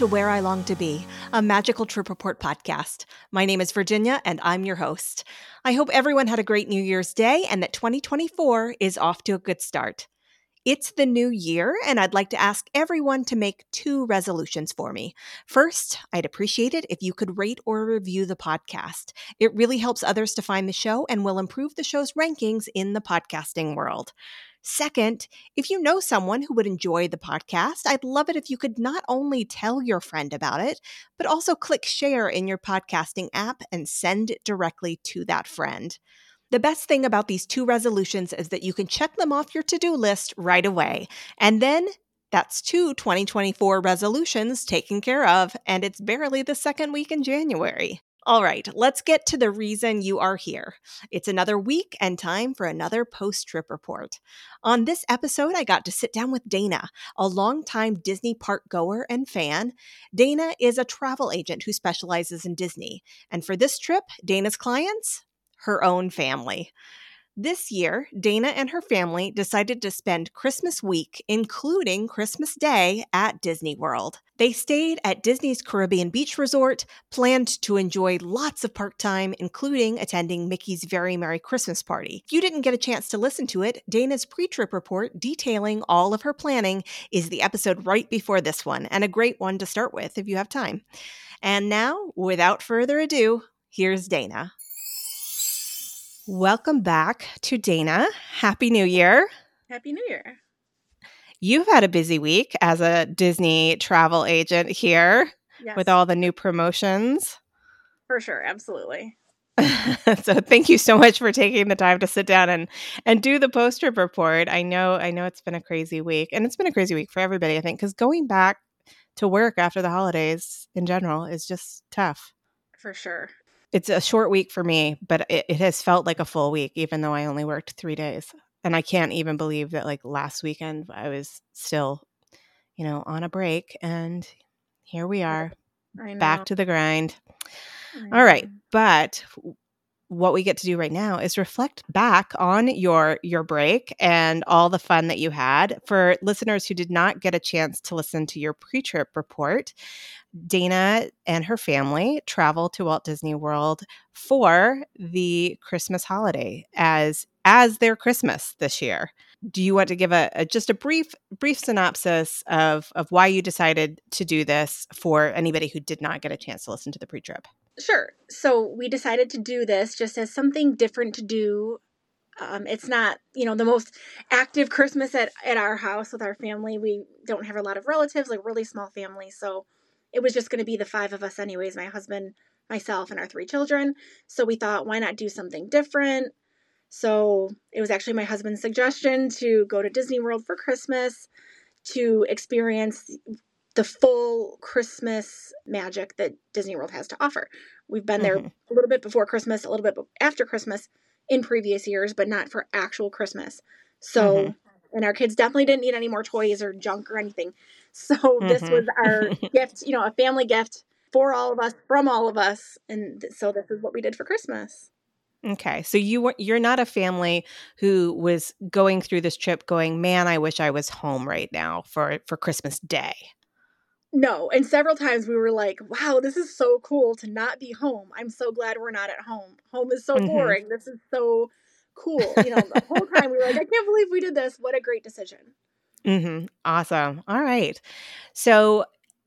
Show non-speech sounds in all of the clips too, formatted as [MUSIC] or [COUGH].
to Where I Long to Be, a magical trip report podcast. My name is Virginia, and I'm your host. I hope everyone had a great New Year's Day and that 2024 is off to a good start. It's the new year, and I'd like to ask everyone to make two resolutions for me. First, I'd appreciate it if you could rate or review the podcast. It really helps others to find the show and will improve the show's rankings in the podcasting world. Second, if you know someone who would enjoy the podcast, I'd love it if you could not only tell your friend about it, but also click share in your podcasting app and send it directly to that friend. The best thing about these two resolutions is that you can check them off your to do list right away. And then that's two 2024 resolutions taken care of, and it's barely the second week in January. All right, let's get to the reason you are here. It's another week and time for another post trip report. On this episode, I got to sit down with Dana, a longtime Disney park goer and fan. Dana is a travel agent who specializes in Disney. And for this trip, Dana's clients her own family. This year, Dana and her family decided to spend Christmas week, including Christmas Day, at Disney World. They stayed at Disney's Caribbean Beach Resort, planned to enjoy lots of park time, including attending Mickey's Very Merry Christmas Party. If you didn't get a chance to listen to it, Dana's pre trip report detailing all of her planning is the episode right before this one, and a great one to start with if you have time. And now, without further ado, here's Dana. Welcome back to Dana. Happy New Year. Happy New Year. You've had a busy week as a Disney travel agent here yes. with all the new promotions. For sure, absolutely. [LAUGHS] so thank you so much for taking the time to sit down and and do the post trip report. I know I know it's been a crazy week and it's been a crazy week for everybody I think cuz going back to work after the holidays in general is just tough. For sure it's a short week for me, but it, it has felt like a full week, even though I only worked three days. And I can't even believe that like last weekend I was still, you know, on a break. And here we are back to the grind. All right. But what we get to do right now is reflect back on your your break and all the fun that you had for listeners who did not get a chance to listen to your pre-trip report Dana and her family travel to Walt Disney World for the Christmas holiday as as their Christmas this year. Do you want to give a, a, just a brief brief synopsis of of why you decided to do this for anybody who did not get a chance to listen to the pre-trip? Sure. So we decided to do this just as something different to do. Um, it's not, you know, the most active Christmas at, at our house with our family. We don't have a lot of relatives, like really small family. So it was just going to be the five of us, anyways my husband, myself, and our three children. So we thought, why not do something different? So it was actually my husband's suggestion to go to Disney World for Christmas to experience the full Christmas magic that Disney World has to offer. We've been there mm-hmm. a little bit before Christmas, a little bit after Christmas in previous years, but not for actual Christmas. So, mm-hmm. and our kids definitely didn't need any more toys or junk or anything. [LAUGHS] So mm-hmm. this was our [LAUGHS] gift, you know, a family gift for all of us, from all of us, and so this is what we did for Christmas. Okay, so you were you're not a family who was going through this trip going, "Man, I wish I was home right now for for Christmas Day." No, and several times we were like, "Wow, this is so cool to not be home. I'm so glad we're not at home. Home is so mm-hmm. boring. This is so cool." You know, the whole [LAUGHS] time we were like, "I can't believe we did this. What a great decision." Mm-hmm. Awesome. All right. So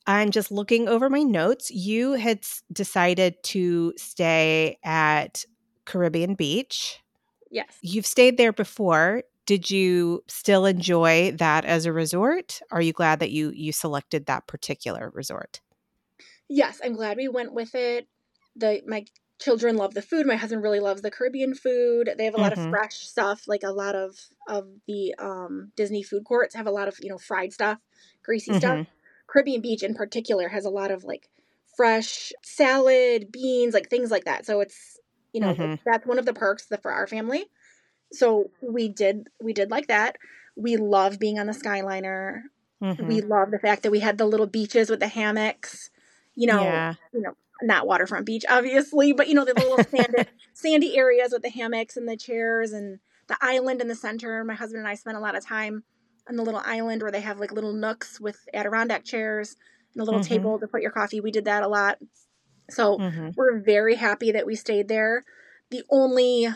I'm just looking over my notes. You had decided to stay at Caribbean Beach. Yes. You've stayed there before. Did you still enjoy that as a resort? Are you glad that you you selected that particular resort? Yes, I'm glad we went with it. The my children love the food. My husband really loves the Caribbean food. They have a lot mm-hmm. of fresh stuff, like a lot of of the um, Disney food courts have a lot of you know fried stuff, greasy mm-hmm. stuff. Caribbean Beach in particular has a lot of like fresh salad, beans, like things like that. So it's you know mm-hmm. that's one of the perks for our family. So we did we did like that. We love being on the Skyliner. We mm-hmm. love the fact that we had the little beaches with the hammocks. You know, yeah. you know, not waterfront beach, obviously, but you know, the little sandy, [LAUGHS] sandy areas with the hammocks and the chairs and the island in the center. My husband and I spent a lot of time on the little island where they have like little nooks with Adirondack chairs. and a little mm-hmm. table to put your coffee. We did that a lot. So mm-hmm. we're very happy that we stayed there. The only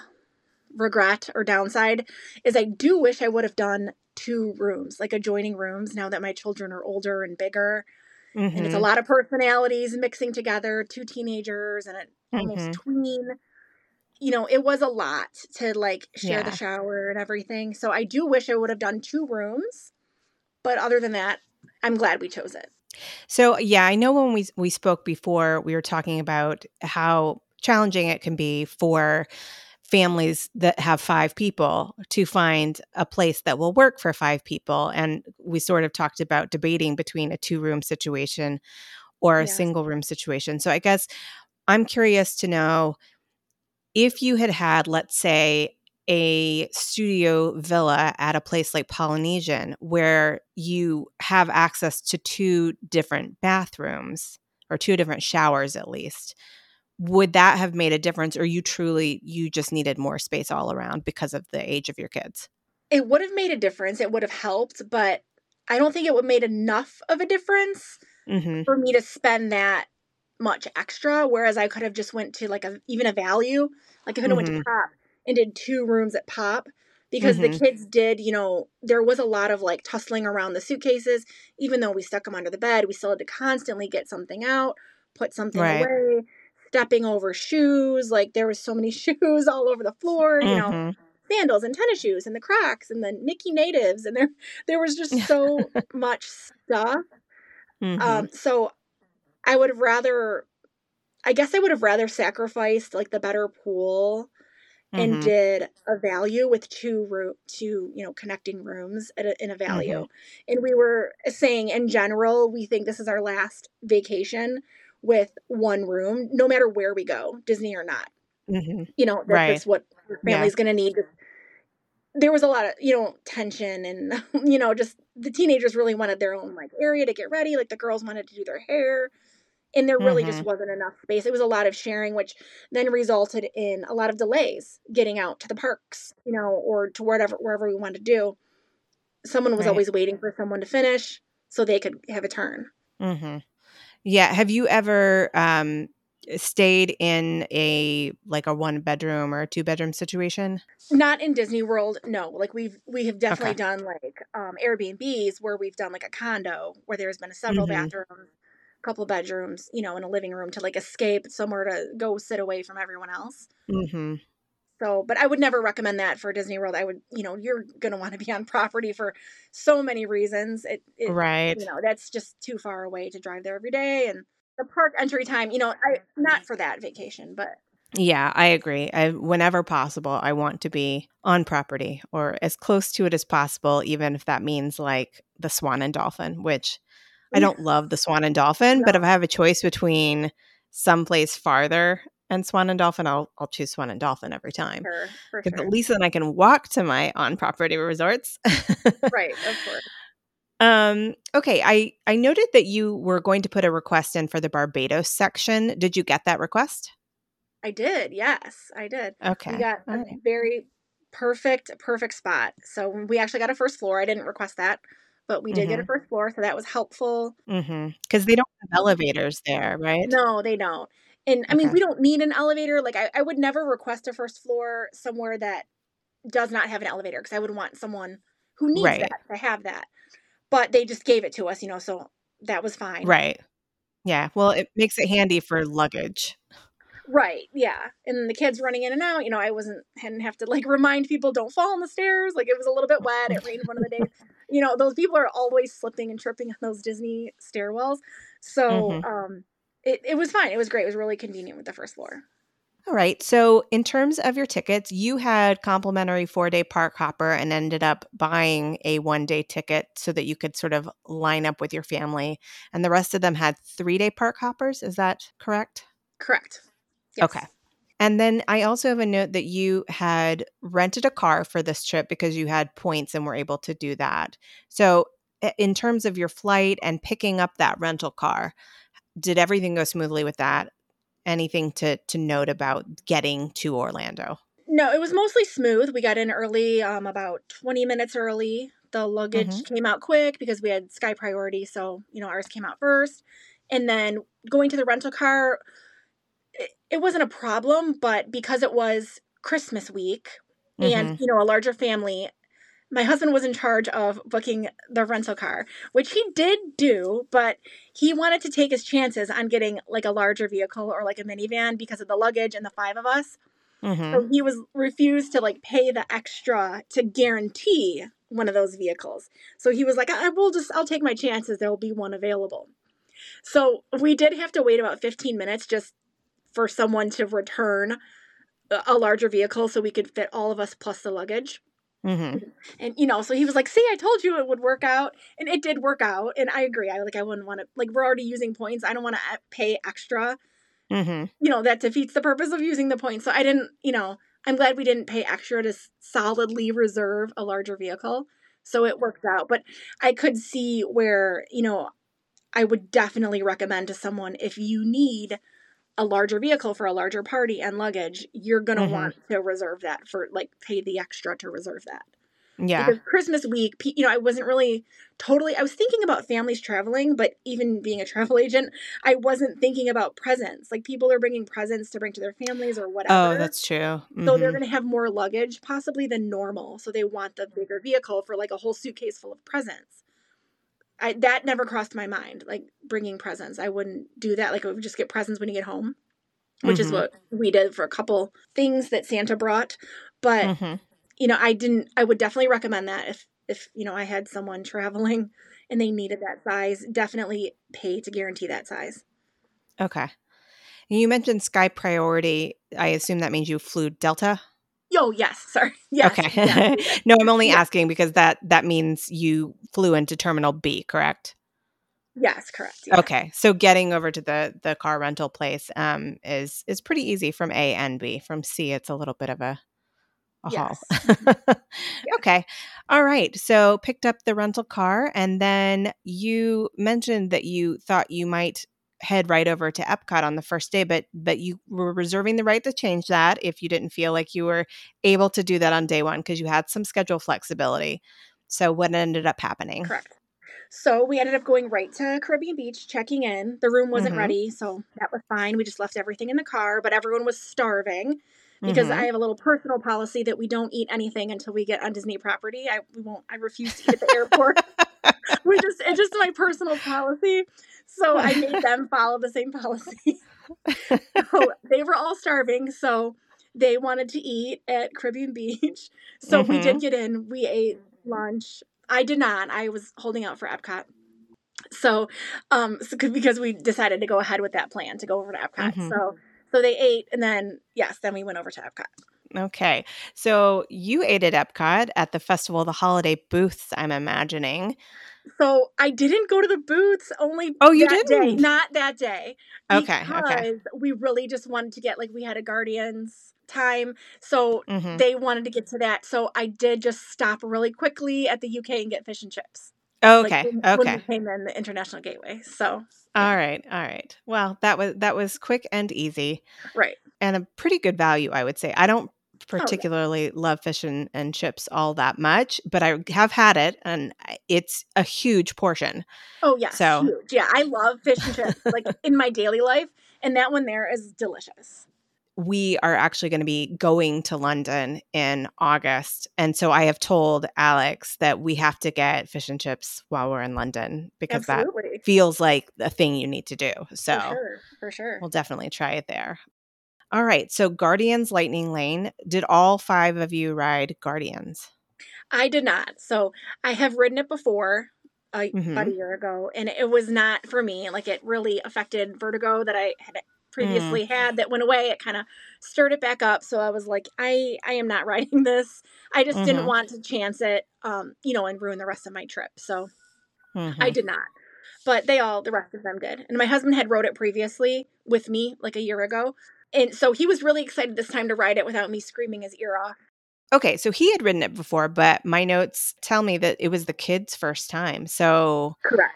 regret or downside is I do wish I would have done two rooms, like adjoining rooms, now that my children are older and bigger. Mm-hmm. And it's a mm-hmm. lot of personalities mixing together, two teenagers and an almost mm-hmm. tween. You know, it was a lot to like share yeah. the shower and everything. So I do wish I would have done two rooms. But other than that, I'm glad we chose it. So yeah, I know when we we spoke before, we were talking about how challenging it can be for families that have five people to find a place that will work for five people. And we sort of talked about debating between a two room situation or a yeah. single room situation. So I guess I'm curious to know if you had had, let's say, a studio villa at a place like Polynesian where you have access to two different bathrooms or two different showers at least would that have made a difference or you truly you just needed more space all around because of the age of your kids it would have made a difference it would have helped but i don't think it would have made enough of a difference mm-hmm. for me to spend that much extra whereas i could have just went to like a even a value like if i mm-hmm. went to mm-hmm. pop and did two rooms at pop because mm-hmm. the kids did you know there was a lot of like tussling around the suitcases even though we stuck them under the bed we still had to constantly get something out put something right. away stepping over shoes. Like there was so many [LAUGHS] shoes all over the floor, you mm-hmm. know, sandals and tennis shoes and the Crocs and the Mickey natives. And there, there was just so [LAUGHS] much stuff. Mm-hmm. Um, so I would have rather, I guess I would have rather sacrificed like the better pool and mm-hmm. did a value with two room two you know connecting rooms a, in a value mm-hmm. and we were saying in general we think this is our last vacation with one room, no matter where we go, Disney or not. Mm-hmm. You know, that, right. that's what your family's yeah. going to need. There was a lot of, you know, tension and, [LAUGHS] you know, just the teenagers really wanted their own like area to get ready. Like the girls wanted to do their hair. And there really mm-hmm. just wasn't enough space. It was a lot of sharing, which then resulted in a lot of delays getting out to the parks, you know, or to wherever wherever we wanted to do. Someone was right. always waiting for someone to finish so they could have a turn. Mm-hmm. Yeah. Have you ever um, stayed in a like a one bedroom or a two bedroom situation? Not in Disney World, no. Like we've we have definitely okay. done like um, Airbnbs where we've done like a condo where there's been a several mm-hmm. bathrooms, a couple of bedrooms, you know, in a living room to like escape somewhere to go sit away from everyone else. Mm-hmm. So, but I would never recommend that for Disney World. I would, you know, you're going to want to be on [LAUGHS] property for so many reasons. It, it, right. You know, that's just too far away to drive there every day. And the park entry time, you know, I not for that vacation, but yeah, I agree. I, whenever possible, I want to be on property or as close to it as possible, even if that means like the Swan and Dolphin, which I don't love the Swan and Dolphin, no. but if I have a choice between someplace farther and Swan and Dolphin, I'll I'll choose Swan and Dolphin every time. Sure, because sure. at least then I can walk to my on property resorts. right, [LAUGHS] of course. Um, okay, I I noted that you were going to put a request in for the Barbados section. Did you get that request? I did. Yes, I did. Okay. We got a very perfect perfect spot. So we actually got a first floor. I didn't request that, but we did mm-hmm. get a mm-hmm. first floor, so that was helpful. Because mm-hmm. they don't have elevators there, right? No, they don't. And I mean, we don't need an elevator. Like, I, I would never request a first floor somewhere that does not have an elevator because I would want someone who needs right. that to have that. But they just gave it to us, you know, so that was fine. Right. Yeah. Well, it makes it handy for luggage. Right. Yeah. And the kids running in and out, you know, I wasn't, hadn't have to like [LAUGHS] remind people don't fall on the stairs. Like it was a little bit wet. It rained one of the days. You know, those people are always slipping and tripping on those Disney stairwells. So, mm-hmm. um, it, it was fine. It was great. It was really convenient with the first floor. All right. So, in terms of your tickets, you had complimentary four day park hopper and ended up buying a one day ticket so that you could sort of line up with your family. And the rest of them had three day park hoppers. Is that correct? Correct. Yes. Okay. And then I also have a note that you had rented a car for this trip because you had points and were able to do that. So, in terms of your flight and picking up that rental car, did everything go smoothly with that? Anything to to note about getting to Orlando? No, it was mostly smooth. We got in early, um, about 20 minutes early The luggage Mhm. came out quick because we had Sky Priority, so you know ours came out first. And then going to the rental car, it, it wasn't a problem, but because it was Christmas week and you know a larger family, my husband was in charge of booking the rental car, which he did do, but he wanted to take his chances on getting like a larger vehicle or like a minivan because of the luggage and the five of us. Mhm. So he was refused to like pay the extra to guarantee one of those vehicles. So he was like, I will just I'll take my chances. There will be one available. So we did have to wait about 15 minutes just for someone to return a larger vehicle so we could fit all of us plus the luggage. Mhm. And you know, so he was like, "See, I told you it would work out." And it did work out. And I agree. I like I wouldn't want to like we're already using points. I don't want to pay extra Mhm. you know that defeats the purpose of using the points so i didn't you know i'm glad we didn't pay extra to solidly reserve a larger vehicle so it worked out but i could see where you know i would definitely recommend to someone if you need a larger vehicle for a larger party and luggage you're going to Mhm. want to reserve that for like pay the extra to reserve that Yeah. because Christmas week, you know, I wasn't really totally. I was thinking about families traveling, but even being a travel [LAUGHS] agent, I wasn't thinking about presents. Like people are bringing presents to bring to their families or whatever. Oh, that's true. so they're Mhm. going to have more luggage possibly than normal. So they want the bigger vehicle for like a whole suitcase full of presents. I that never crossed my mind. Like bringing presents, I wouldn't do that. Like I would just get presents when you get home, which is Mhm. what we did for a couple things that Santa brought. But Mhm. you know, I didn't I would definitely recommend that if if, you know, I had someone traveling [LAUGHS] and they needed that size, definitely pay to guarantee that size. Okay. You mentioned Sky Priority. I assume that means you flew Delta. Oh, yes, sorry. [LAUGHS] Yes. okay. yes, [LAUGHS] no, I'm only Yeah. asking because that that means you flew into Terminal B, correct? yes, correct. yeah. Okay. So getting over to the the car rental place um is is pretty easy from A and B. From C, it's a little bit of a a haul. [LAUGHS] okay. All right. So picked up the rental car and then you mentioned that you thought you might head right over to Epcot on the first day, but but you were reserving the right to change that if you didn't feel like you were able to do that on day one because you had some schedule flexibility. So what ended up happening? Correct. So we ended up going right to Caribbean Beach, checking in. The room wasn't Mhm. ready, so that was fine. We just left everything in the car, but everyone was starving because Mhm. I have a little personal policy that we don't eat anything until we get on Disney property. I we won't I refuse to eat at the airport. [LAUGHS] we just it's just my personal policy. So I made [LAUGHS] them follow the same policy. so they were all starving, so they wanted to eat at Caribbean Beach. So we did get in. We ate lunch. I did not. I was holding out for Epcot. So, um, so, 'cause- because we decided to go ahead with that plan to go over to Epcot. Mhm. So, so they ate, and then yes, then we went over to Epcot. Okay. So you ate at Epcot at the festival, the holiday booths, I'm imagining. So I didn't go to the booths only. Oh, you didn't? not that day. Okay, Because okay. we really just wanted to get like we had a Guardians time, so hmm they wanted to get to that. So I did just stop really quickly at the UK and get fish and chips. Okay. Like when, when okay. we came in the international gateway. So All right. All right. Well, that was that was quick and easy right. and a pretty good value, I would say. I don't yeah. Oh, particularly love fish and, and chips all that much, but I have had it and it's a huge portion. Oh yeah. So- huge. Yeah, I love fish and chips like in my daily life, and that one there is delicious. we are actually going to be going to London in August. And so I have told Alex that we have to get fish and chips while we're in London because Absolutely, that feels like a thing you need to do. So for sure, for sure. we'll definitely try it there. All right. So Guardians Lightning Lane, did all five of you ride Guardians? I did not. So I have ridden it before, uh, about a year ago, and it was not for me. Like it really affected vertigo that I had previously Mm. had that went away. It kind of stirred it back up. So I was like, I I am not [LAUGHS] riding this. I just didn't Mhm. want to chance it, um, you know, and ruin the rest of my trip. So I Mhm. did not. But they all, the rest of them did. And my husband had rode it previously with me like a year ago. And so he was really excited this time to ride it without me screaming his ear off. Okay. So he had ridden it before, but my notes tell me that it was the kids' first time. So Correct.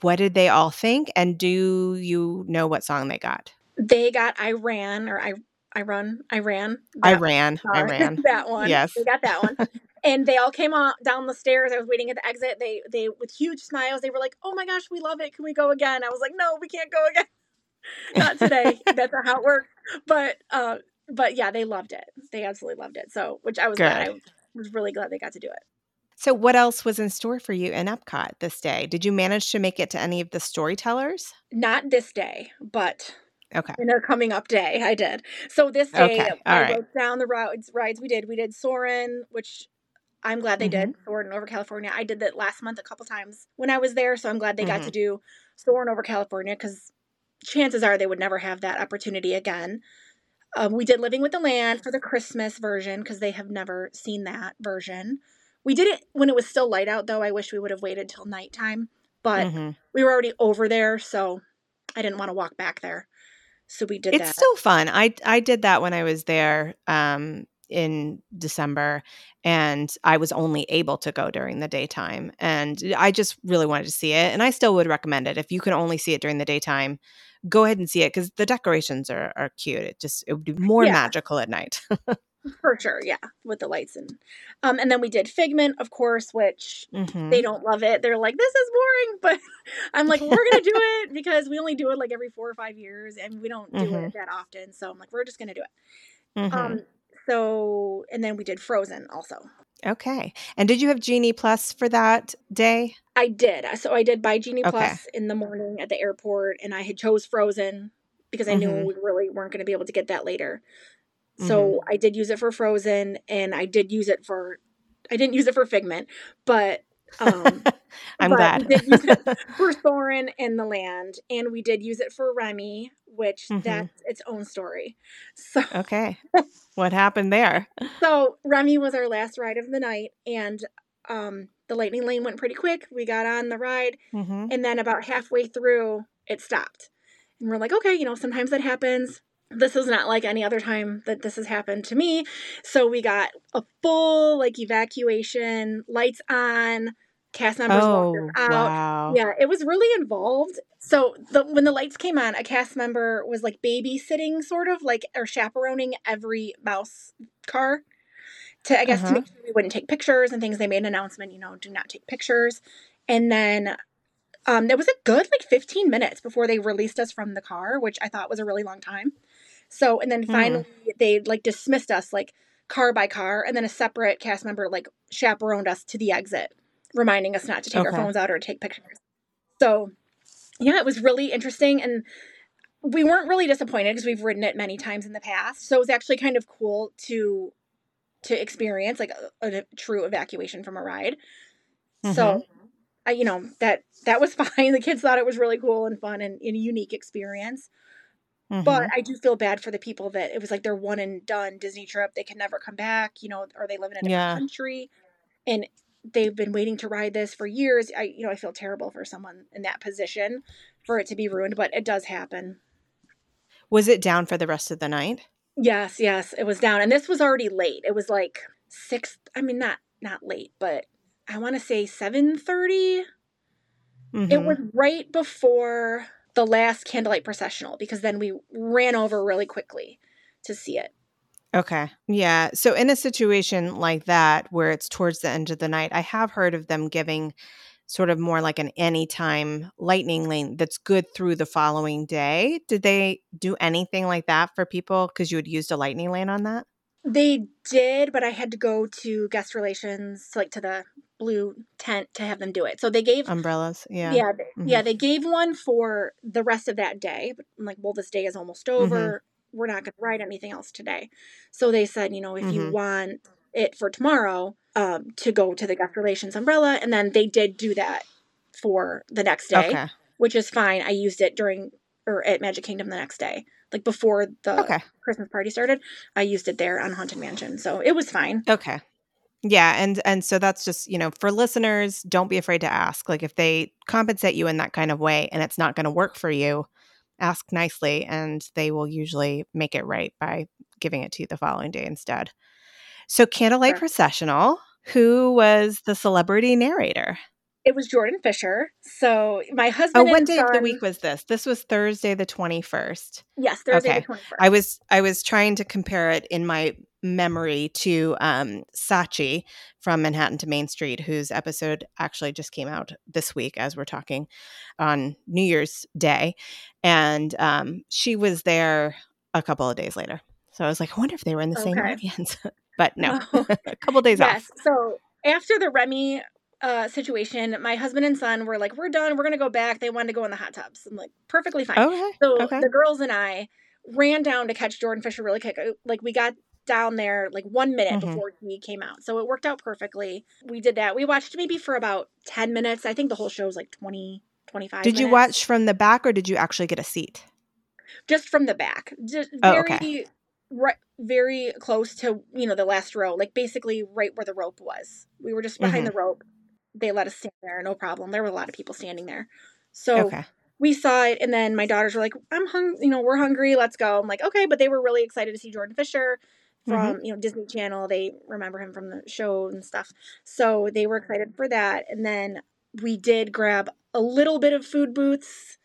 what did they all think? And do you know what song they got? They got I ran or I I run, I ran. I ran. I ran. [LAUGHS] that one. Yes. They got that one. [LAUGHS] and they all came on down the stairs. I was waiting at the exit. They they with huge smiles. They were like, "Oh my gosh, we love it. Can we go again?" I was like, "No, we can't go again. Not today. [LAUGHS] That's not how it works." But uh, but yeah, they loved it. They absolutely loved it. So, which I was glad. I was really glad they got to do it. So, what else was in store for you in Epcot this day? Did you manage to make it to any of the storytellers? Not this day, but Okay. in a coming up day, I did. So this day, Okay, I right. wrote down the rides. Rides we did. We did Soarin', which I'm glad they did. Soarin' over California. I did that last month a couple times when I was there, so I'm glad they got Mhm. to do Soarin' over California because chances are they would never have that opportunity again. Um, we did Living with the Land for the Christmas version because they have never seen that version. We did it when it was still light out, though. I wish we would have waited till nighttime, but Mhm. we were already over there, so I didn't want to walk back there. So we did It's that. still fun. I I did that when I was there um, in December, and I was only able to go during the daytime, and I just really wanted to see it, and I still would recommend it if you can only see it during the daytime. Go ahead and see it because the decorations are are cute. It just it would be more Yeah. magical at night. [LAUGHS] For sure, yeah, with the lights and um and then we did Figment, of course, which Mhm. they don't love it. They're like, "This is boring," [LAUGHS] but I'm like, "We're gonna do [LAUGHS] it because we only do it like every four or five years, and we don't do Mhm. it that often." So I'm like, "We're just gonna do it." Mhm. Um, so and then we did Frozen also. Okay. And did you have Genie Plus for that day? I did. So I did buy Genie Okay. Plus in the morning at the airport, and I had chose Frozen because I knew Mhm. we really weren't going to be able to get that later. So I did use it for Frozen, and I did use it for. I didn't use it for Figment, but um, [LAUGHS] I'm glad. we did use it [LAUGHS] for Soarin' and the Land, and we did use it for Remy, which Mhm. that's its own story. [LAUGHS] So, okay. What happened there? so Remy was our last ride of the night, and um, the Lightning Lane went pretty quick. We got on the ride, hmm and then about halfway through, it stopped, and we're like, okay, you know, sometimes that happens. This is not like any other time that this has happened to me. So we got a full like evacuation, lights on, cast members Oh, out. wow. Yeah, it was really involved. So the when the lights came on, a cast member was like babysitting, sort of like or chaperoning every mouse car to I guess Uh-huh. to make sure we wouldn't take pictures and things. They made an announcement, you know, do not take pictures. And then um, there was a good like 15 minutes before they released us from the car, which I thought was a really long time. So and then Hmm. finally they like dismissed us like car by car, and then a separate cast member like chaperoned us to the exit, reminding us not to take our phones out or take pictures. So yeah, it was really interesting and we weren't really disappointed because we've ridden it many times in the past. So it was actually kind of cool to to experience like a, a true evacuation from a ride. So I you know, that that was [LAUGHS] fine. The kids thought it was really cool and fun and, and a unique experience. Mhm. But I do feel bad for the people that it was like their one and done Disney trip. They can never come back, you know, or they live in a different Yeah. country and they've been waiting to ride this for years. I you know, I feel terrible for someone in that position for it to be ruined, but it does happen. was it down for the rest of the night? Yes, yes, it was down. And this was already late. It was like 6 I mean not not late, but I want to say 7:30. It Mhm. was right before the last candlelight processional because then we ran over really quickly to see it. Okay. Yeah. So in a situation like that where it's towards the end of the night, I have heard of them giving sort of more like an anytime lightning lane that's good through the following day. Did they do anything like that for people because you had used a lightning lane on that? They did, but I had to go to guest relations, like to the blue tent to have them do it. So they gave Umbrellas. Yeah. yeah, they, Mhm. yeah, they gave one for the rest of that day. But I'm like, well, this day is almost over. We're not going to ride anything else today. So they said, you know, if you Mhm. want it for tomorrow, um, to go to the guest relations umbrella, and then they did do that for the next day, Okay. which is fine. I used it during or at Magic Kingdom the next day, like before the Okay. Christmas party started. I used it there on Haunted Mansion, so it was fine. Okay. Yeah, and and so that's just, you know, for listeners, don't be afraid to ask. Like if they compensate you in that kind of way and it's not going to work for you, ask nicely and they will usually make it right by giving it to you the following day instead. So Candlelight Sure. Processional, who was the celebrity narrator? It was Jordan Fisher. So my husband. Oh, husband what and day of the week was this? This was Thursday the 21st. Yes, Thursday Okay. the twenty first. I was I was trying to compare it in my memory to um, Sachi from Manhattan to Main Street, whose episode actually just came out this week as we're talking on New Year's Day. And um, she was there a couple of days later. So I was like, I wonder if they were in the okay. same audience. [LAUGHS] but no, oh. [LAUGHS] [LAUGHS] a couple days yes. off. So after the Remy uh, situation, my husband and son were like, "We're done. We're gonna go back." They wanted to go in the hot tubs. I'm like, "Perfectly fine." Okay. So okay. the girls and I ran down to catch Jordan Fisher really quick. Uh, like we got down there like one minute mm-hmm. before he came out, so it worked out perfectly. We did that. We watched maybe for about ten minutes. I think the whole show was like 20, 25 Did minutes. you watch from the back or did you actually get a seat? Just from the back. Just oh, very, okay. right, very close to you know the last row, like basically right where the rope was. We were just behind mm-hmm. the rope they let us stand there, no problem. There were a lot of people standing there. So okay. we saw it, and then my daughters were like, I'm hungry, you know, we're hungry, let's go. I'm like, okay, but they were really excited to see Jordan Fisher from, mm-hmm. you know, Disney Channel. They remember him from the show and stuff. So they were excited for that. And then we did grab a little bit of food booths.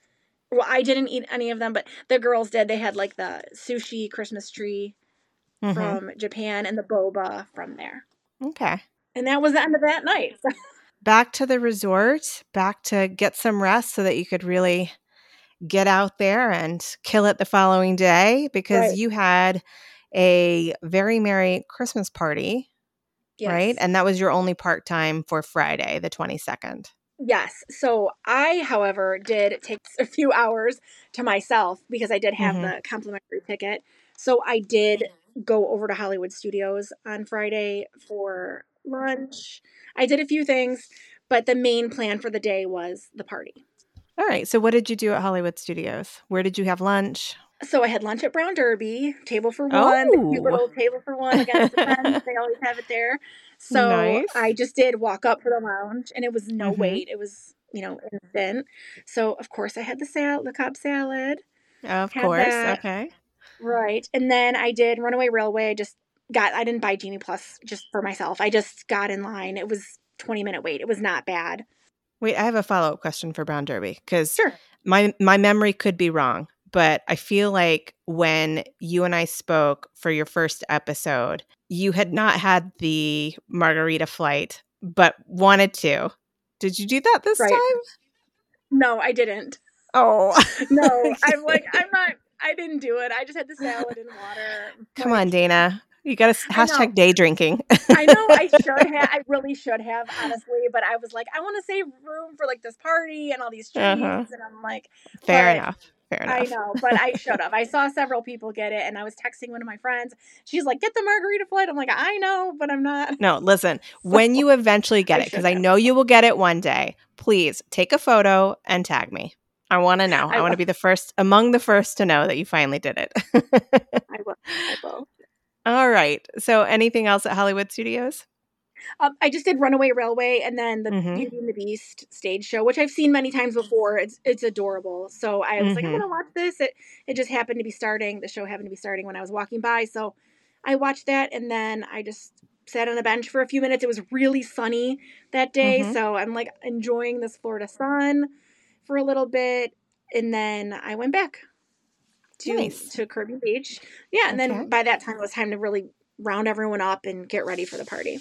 Well, I didn't eat any of them, but the girls did. They had like the sushi Christmas tree mm-hmm. from Japan and the boba from there. Okay. And that was the end of that night. [LAUGHS] back to the resort, back to get some rest so that you could really get out there and kill it the following day because right. you had a very merry Christmas party. Yes. Right. And that was your only part time for Friday, the 22nd. Yes. So I, however, did take [LAUGHS] a few hours to myself because I did have mm-hmm. the complimentary ticket. So I did go over to Hollywood Studios on Friday for lunch. I did a few things, but the main plan for the day was the party. All right. So, what did you do at Hollywood Studios? Where did you have lunch? So, I had lunch at Brown Derby, table for one, oh. cute little table for one against the fence. [LAUGHS] They always have it there. So, nice. I just did walk up for the lounge, and it was no mm-hmm. wait. It was, you know, instant. So, of course, I had the salad, the Cobb salad. Of course. That. Okay. Right. And then I did Runaway Railway. I just got I didn't buy Genie Plus just for myself. I just got in line. It was 20 minute wait. It was not bad. Wait, I have a follow up question for Brown Derby because sure. my my memory could be wrong, but I feel like when you and I spoke for your first episode, you had not had the margarita flight, but wanted to. Did you do that this right. time? No, I didn't. Oh no, [LAUGHS] I'm like I'm not. I didn't do it. I just had the salad and water. Come on, Dana. You got to hashtag day drinking. I know I [LAUGHS] should have. I really should have, honestly. But I was like, I want to save room for like this party and all these treats, uh-huh. and I'm like, fair enough. Fair enough. I know, but I should [LAUGHS] have. I saw several people get it, and I was texting one of my friends. She's like, "Get the margarita flight." I'm like, "I know, but I'm not." No, listen. [LAUGHS] When you eventually get it, because I know you will get it one day, please take a photo and tag me. I want to know. I, I want to be the first among the first to know that you finally did it. I will. I will. [LAUGHS] All right. So, anything else at Hollywood Studios? Um, I just did Runaway Railway and then the mm-hmm. Beauty and the Beast stage show, which I've seen many times before. It's it's adorable. So I was mm-hmm. like, I'm mm-hmm. gonna watch this. It it just happened to be starting. The show happened to be starting when I was walking by, so I watched that, and then I just sat on a bench for a few minutes. It was really sunny that day, mm-hmm. so I'm like enjoying this Florida sun for a little bit, and then I went back to nice. to Kirby Beach. Yeah, and okay. then by that time it was time to really round everyone up and get ready for the party.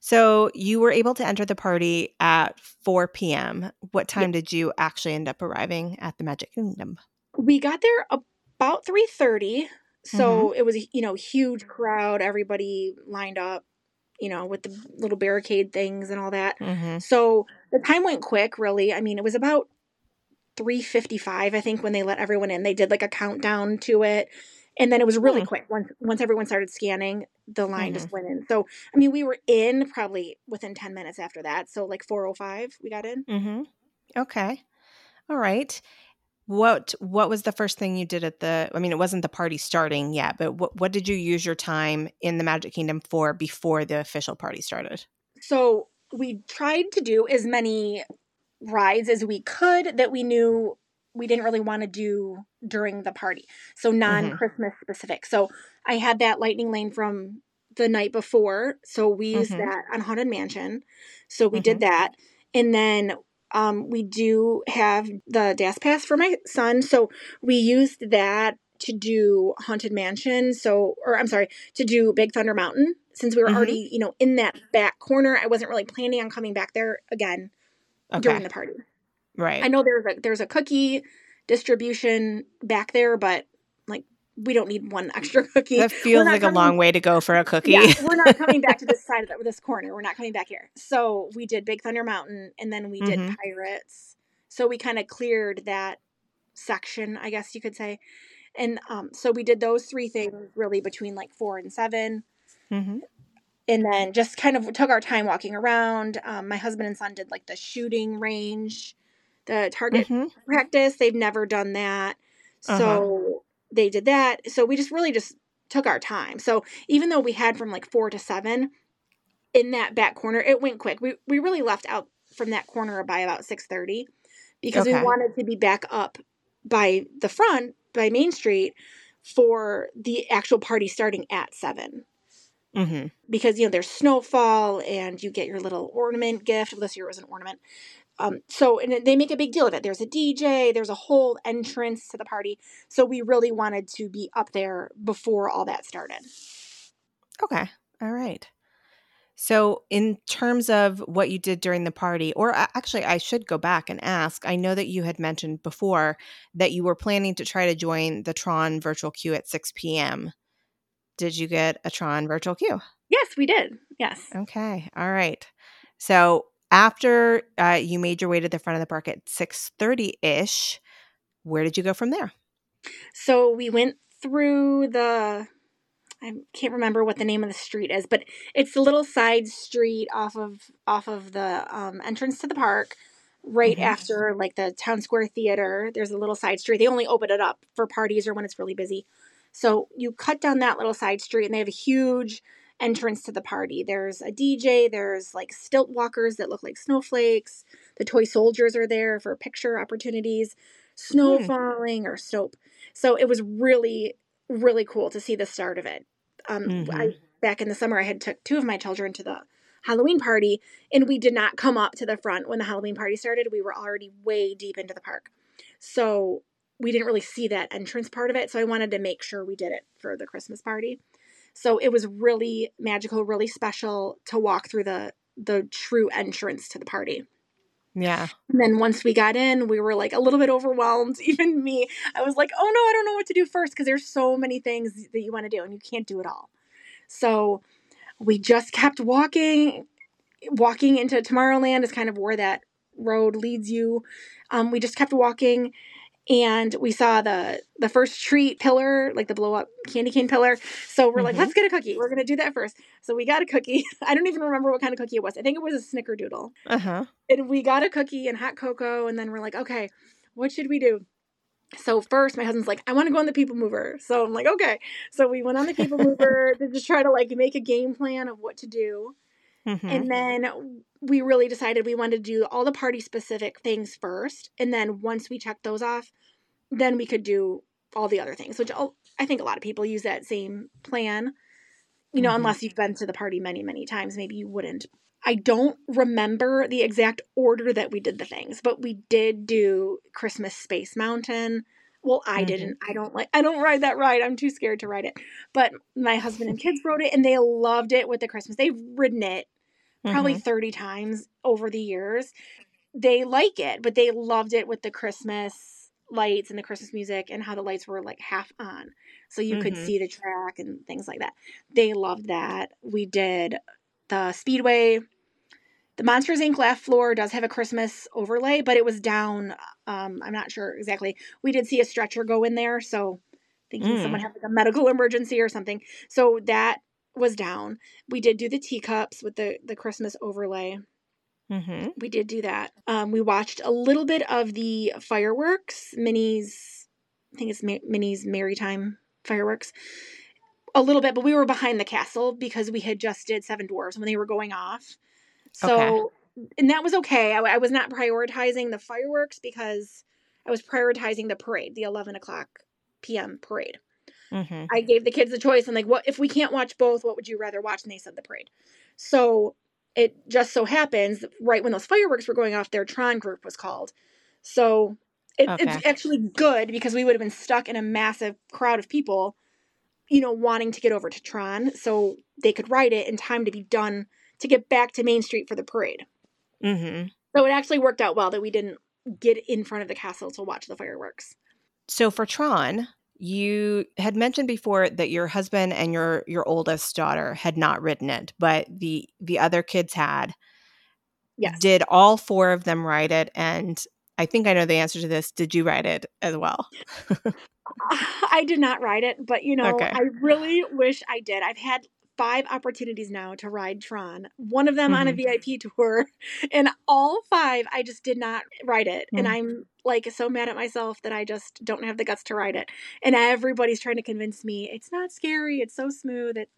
So you were able to enter the party at 4 p.m. What time did you actually end up arriving at the Magic Kingdom? We got there about 3:30. So mm-hmm. it was you know huge crowd, everybody lined up, you know, with the little barricade things and all that. Mm-hmm. So the time went quick, really. I mean, it was about 3:55 I think when they let everyone in. They did like a countdown to it. And then it was really mm. quick. Once once everyone started scanning, the line mm-hmm. just went in. So, I mean, we were in probably within 10 minutes after that. So like 4:05 we got in. Mhm. Okay. All right. What what was the first thing you did at the I mean, it wasn't the party starting yet, but what what did you use your time in the Magic Kingdom for before the official party started? So, we tried to do as many rides as we could that we knew we didn't really want to do during the party. So non Christmas mm-hmm. specific. So I had that lightning lane from the night before. So we used mm-hmm. that on Haunted Mansion. So we mm-hmm. did that. And then um, we do have the DAS pass for my son. So we used that to do Haunted Mansion. So, or I'm sorry, to do Big Thunder Mountain since we were already, you know, in that back corner. I wasn't really planning on coming back there again during the party. Right. I know there's a there's a cookie distribution back there, but like we don't need one extra [LAUGHS] cookie. That feels like a long way to go for a [LAUGHS] cookie. Yeah, we're not coming back to this [LAUGHS] side of the, this corner. We're not coming back here. So we did Big Thunder Mountain, and then we did Mhm. Pirates. So we kind of cleared that section, I guess you could say. And um, so we did those three things really between like four and seven, hmm and then just kind of took our time walking around. Um, my husband and son did like the shooting range, the target hmm practice. They've never done that. So Uh-huh. they did that. So we just really just took our time. So even though we had from like four to seven in that back corner, it went quick. We we really left out from that corner by about six thirty because Okay. we wanted to be back up by the front by Main Street for the actual party starting at seven hmm because you know there's snowfall and you get your little ornament gift. This year it was an ornament. Um, so and they make a big deal of it. There's a DJ. There's a whole entrance to the party. So we really wanted to be up there before all that started. Okay. All right. So, in terms of what you did during the party, or actually, I should go back and ask. I know that you had mentioned before that you were planning to try to join the Tron virtual queue at 6 p.m. Did you get a Tron virtual queue? Yes, we did. Yes. Okay. All right. So, after uh, you made your way to the front of the park at 6:30 ish, where did you go from there? So we went through the I can't remember what the name of the street is, but it's a little side street off of off of the um, entrance to the park, right Mhm. after like the town square theater. There's a little side street. They only open it up for parties or when it's really busy. So you cut down that little side street, and they have a huge entrance to the party. There's a DJ. There's like stilt walkers that look like snowflakes. The toy soldiers are there for picture opportunities. Snow Hmm. falling or soap. So it was really really cool to see the start of it. Um, Mhm. I back in the summer, I had took two of my children to the Halloween party, and we did not come up to the front when the Halloween party started. We were already way deep into the park, so we didn't really see that entrance part of it. So I wanted to make sure we did it for the Christmas party. So it was really magical, really special to walk through the the true entrance to the party. Yeah. And then once we got in, we were like a little bit overwhelmed. [LAUGHS] Even me, I was like, oh no, I don't know what to do first because there's so many things that you want to do and you can't do it all. So we just kept walking. Walking into Tomorrowland is kind of where that road leads you. Um, we just kept walking and we saw the the first treat pillar, like the blow up candy cane pillar. So we're like, Mhm. let's get a cookie. We're gonna do that first. So we got a cookie. [LAUGHS] I don't even remember what kind of cookie it was. I think it was a snickerdoodle Uh huh. and we got a cookie and hot cocoa and then we're like okay what should we do so first my husband's like i want to go on the people mover so i'm like okay so we went on the people [LAUGHS] mover to just try to like make a game plan of what to do hmm and then we really decided we wanted to do all the party specific things first and then once we checked those off then we could do all the other things which i think a lot of people use that same plan you know Mhm. unless you've been to the party many many times maybe you wouldn't i don't remember the exact order that we did the things but we did do christmas space mountain well i Mhm. didn't i don't like i don't ride that ride i'm too scared to ride it but my husband and kids rode it and they loved it with the christmas they've ridden it probably Mhm. 30 times over the years. They like it, but they loved it with the Christmas lights and the Christmas music and how the lights were like half on. So you could Mhm. see the track and things like that. They loved that. We did the Speedway. The Monsters Inc. laugh floor does have a Christmas overlay, but it was down. Um, I'm not sure exactly. We did see a stretcher go in there, so thinking Mm. someone had like a medical emergency or something. So that was down. We did do the teacups with the the Christmas overlay. Hmm We did do that. Um, we watched a little bit of the fireworks, Minnie's. I think it's Ma- Minnie's Maritime fireworks. A little bit, but we were behind the castle because we had just did Seven Dwarfs when they were going off. So, and that was okay. I, I was not prioritizing the fireworks because I was prioritizing the parade, the eleven o'clock p.m. parade. hmm I gave the kids the choice. I'm like, what if we can't watch both? What would you rather watch? And they said the parade. So it just so happens, right when those fireworks were going off, their Tron group was called. So It, Okay. It's actually good because we would have been stuck in a massive crowd of people, you know, wanting to get over to Tron so they could ride it in time to be done to get back to Main Street for the parade. hmm So it actually worked out well that we didn't get in front of the castle to watch the fireworks. So for Tron, you had mentioned before that your husband and your your oldest daughter had not ridden it, but the the other kids had. Yes. Did all four of them ride it? And I think I know the answer to this. Did you ride it as well? [LAUGHS] I did not ride it, but you know, Okay. I really wish I did. I've had five opportunities now to ride Tron, one of them on a Mhm. VIP [LAUGHS] tour, and all five I just did not ride it. And Mm. I'm like so mad at myself that I just don't have the guts to ride it. And everybody's trying to convince me it's not scary, it's so smooth. It,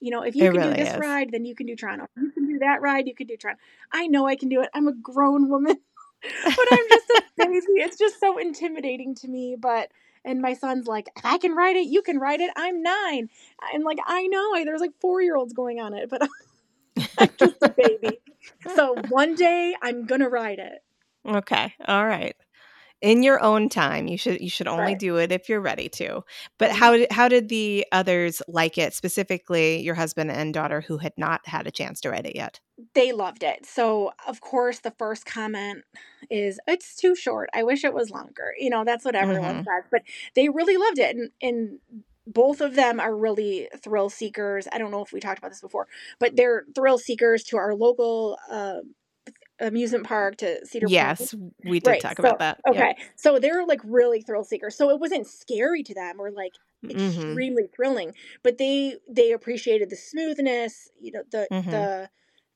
you know, if you It can really do this is. ride, then you can do Tron. If you can do that ride, you can do Tron. I know I can do it. I'm a grown woman, [LAUGHS] but I'm just a [LAUGHS] baby. It's just so intimidating to me. But and my son's like, if I can ride it, you can ride it. I'm nine. I'm like, I know. I, there's like four year olds going on it, but I'm just a baby. So one day I'm gonna ride it. Okay. All right. In your own time. You should you should only Right. do it if you're ready to. But Mhm. how did how did the others like it, specifically your husband and daughter who had not had a chance to ride it yet? They loved it. So of course the first comment is it's too short. I wish it was longer. You know, that's what everyone Mhm. says. But they really loved it. And and both of them are really thrill seekers. I don't know if we talked about this before, but they're thrill seekers to our local uh, amusement park to Cedar Point. Yes, we did Right, talk so- about that. Yeah. Okay. So they're like really thrill seekers. So it wasn't scary to them or like Mhm. extremely thrilling, but they they appreciated the smoothness, you know, the Mhm. the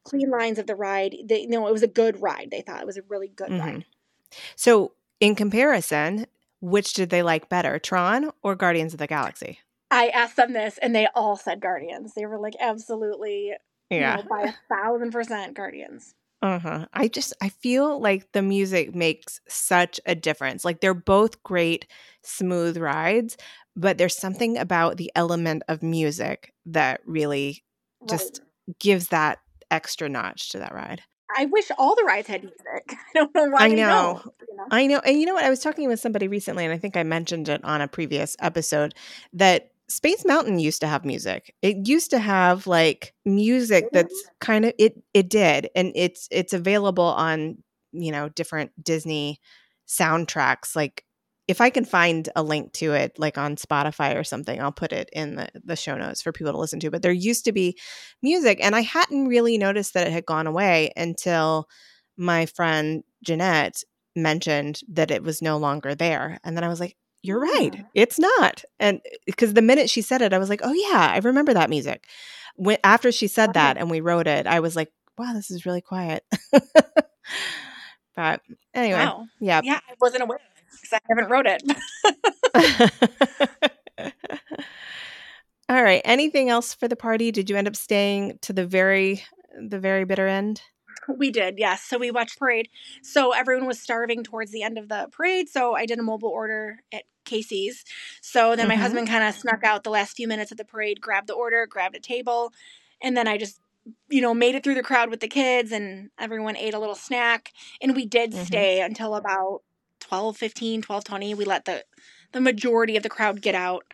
clean lines of the ride. They you know it was a good ride. They thought it was a really good Mhm. ride. So, in comparison, which did they like better, Tron or Guardians of the Galaxy? I asked them this and they all said Guardians. They were like absolutely Yeah. you know, by a thousand percent Guardians. Uh-huh. I just I feel like the music makes such a difference. Like they're both great smooth rides, but there's something about the element of music that really Right. just gives that extra notch to that ride. I wish all the rides had music. [LAUGHS] I don't know why I know. don't, you know? I know. And you know what? I was talking with somebody recently, and I think I mentioned it on a previous episode that Space Mountain used to have music. It used to have like music that's oh. kind of it it did. And it's it's available on, you know, different Disney soundtracks. Like if I can find a link to it like on Spotify or something, I'll put it in the, the show notes for people to listen to. But there used to be music, and I hadn't really noticed that it had gone away until my friend Jeanette mentioned that it was no longer there. And then I was like, you're right. Yeah. It's not. And eh, because the minute she said it, I was like, oh, yeah, I remember that music. When, after she said Right. that and we wrote it, I was like, wow, this is really quiet. [LAUGHS] but anyway, Wow. yeah. Yeah, I wasn't aware because I haven't wrote it. [LAUGHS] All right. Anything else for the party? Did you end up staying to the very the very bitter end? We did, yes. So we watched parade. So everyone was starving towards the end of the parade. So I did a mobile order at Casey's. So then my Mhm. husband kind of snuck out the last few minutes of the parade, grabbed the order, grabbed a table, and then I just, you know, made it through the crowd with the kids and everyone ate a little snack. And we did Mhm. stay until about 12, 15, 12, 20. We let the the majority of the crowd get out.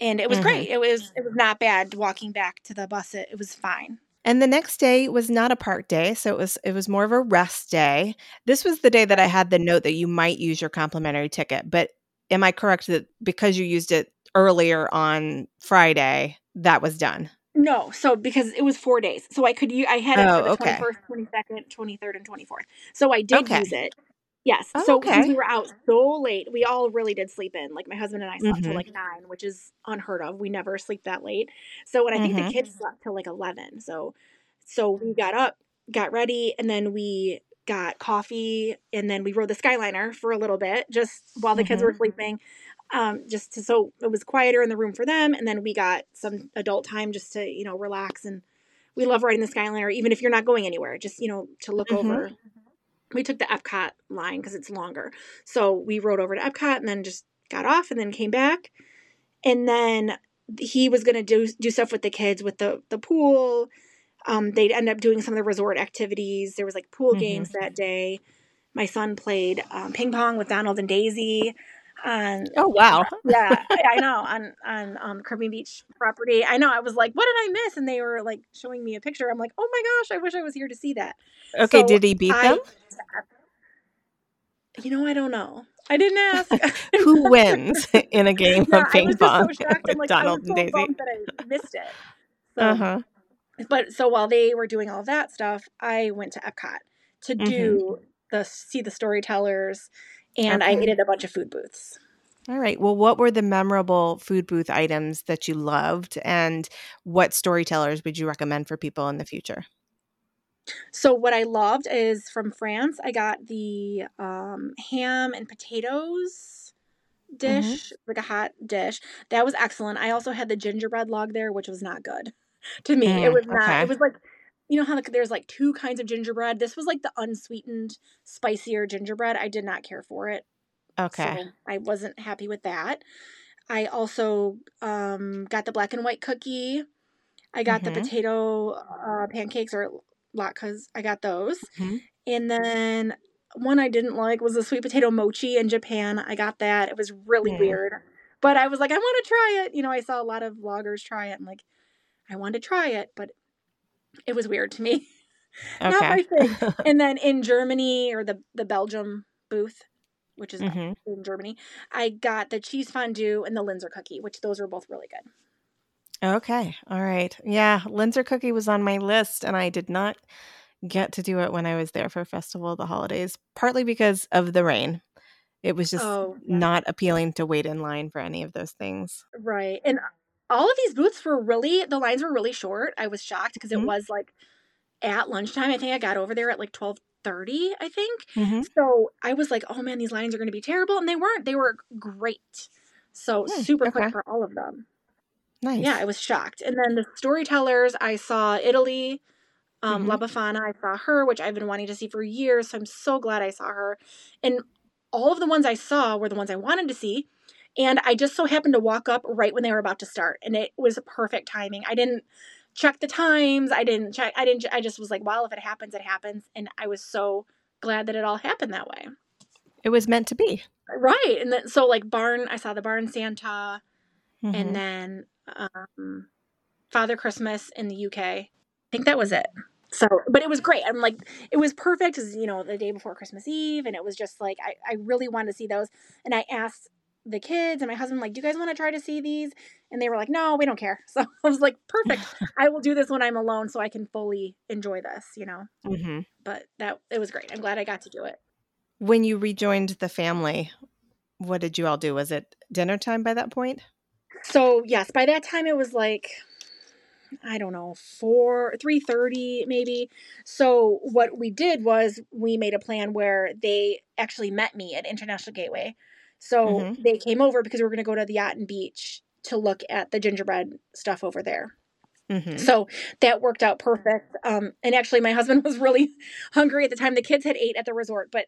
And it was Mhm. great. It was it was not bad walking back to the bus. It, it was fine. And the next day was not a park day, so it was it was more of a rest day. This was the day that I had the note that you might use your complimentary ticket, but am I correct that because you used it earlier on Friday, that was done? No, so because it was four days, so I could use. I had it Oh, for the okay. twenty first, twenty second, twenty third, and twenty fourth. So I did Okay. use it. Yes. Oh, so okay. since we were out so late, we all really did sleep in. Like my husband and I slept till Mhm. like nine, which is unheard of. We never sleep that late. So and I think Mhm. the kids slept till like eleven. So so we got up, got ready, and then we got coffee, and then we rode the Skyliner for a little bit, just while the kids Mhm. were sleeping. Um, just to, so it was quieter in the room for them, and then we got some adult time just to you know relax and we love riding the Skyliner, even if you're not going anywhere, just you know to look Mhm. over. We took the Epcot line because it's longer, so we rode over to Epcot and then just got off and then came back, and then he was gonna do do stuff with the kids with the the pool. Um, they'd end up doing some of the resort activities. There was like pool Mhm. games that day. my son played um, ping pong with Donald and Daisy. On, oh wow! [LAUGHS] yeah, I know on on um, Caribbean Beach property. I know. I was like, "What did I miss?" And they were like showing me a picture. I'm like, "Oh my gosh! I wish I was here to see that." Okay, so did he beat I, them? You know, I don't know. I didn't ask. [LAUGHS] [LAUGHS] Who wins in a game yeah, of ping pong so with like, Donald and Daisy? That I missed it. So, uh-huh. But so while they were doing all that stuff, I went to Epcot to mm-hmm. do the see the storytellers, and okay. I ate at a bunch of food booths. All right. Well, what were the memorable food booth items that you loved, and what storytellers would you recommend for people in the future? So what I loved is from France. I got the um, ham and potatoes mm-hmm. dish, mm-hmm. like a hot dish. That was excellent. I also had the gingerbread log there, which was not good [LAUGHS] to me. Mm, it was not. Okay. It was like you know how like, there's like two kinds of gingerbread. This was like the unsweetened, spicier gingerbread. I did not care for it. Okay. So I wasn't happy with that. I also um, got the black and white cookie. I got mm-hmm. the potato uh, pancakes or latkes. I got those. Mm-hmm. And then one I didn't like was the sweet potato mochi in Japan. I got that. It was really weird. But I was like, I want to try it. You know, I saw a lot of vloggers try it. I'm like, I want to try it, but it was weird to me. Okay. [LAUGHS] Not my thing. [LAUGHS] and then in Germany or the the Belgium booth, which is mm-hmm. in Germany, I got the cheese fondue and the Linzer cookie, which those were both really good. Okay. All right. Yeah, Linzer cookie was on my list and I did not get to do it when I was there for Festival of the Holidays, partly because of the rain. It was just oh, yeah. not appealing to wait in line for any of those things. Right. And all of these booths were really the lines were really short. I was shocked because it mm-hmm. was like at lunchtime. I think I got over there at like twelve thirty. I think mm-hmm. so. I was like, oh man, these lines are going to be terrible, and they weren't. They were great. So mm, super okay. quick for all of them. Nice. Yeah, I was shocked. And then the storytellers, I saw Italy, um, mm-hmm. La Befana. I saw her, which I've been wanting to see for years. So I'm so glad I saw her. And all of the ones I saw were the ones I wanted to see. And I just so happened to walk up right when they were about to start. And it was perfect timing. I didn't check the times. I didn't check. I didn't, I just was like, well, if it happens, it happens. And I was so glad that it all happened that way. It was meant to be. Right. And then, so like Barn, I saw the Barn Santa mm-hmm. and then um, Father Christmas in the UK. I think that was it. So, but it was great. I'm like, it was perfect because, you know, the day before Christmas Eve. And it was just like, I, I really wanted to see those. And I asked the kids and my husband like, "Do you guys want to try to see these?" And they were like, "No, we don't care." [LAUGHS] So I was like, "Perfect. [LAUGHS] I will do this when I'm alone so I can fully enjoy this." You know. Mm-hmm. But that it was great. I'm glad I got to do it. When you rejoined the family, what did you all do? Was it dinner time by that point? So yes, by that time it was like I don't know, four, three thirty maybe. So what we did was we made a plan where they actually met me at International Gateway. So mm-hmm. they came over because we were going to go to the yacht and beach to look at the gingerbread stuff over there. Mm-hmm. So that worked out perfect. Um, and actually, my husband [LAUGHS] was really hungry at the time. The kids had ate at the resort, but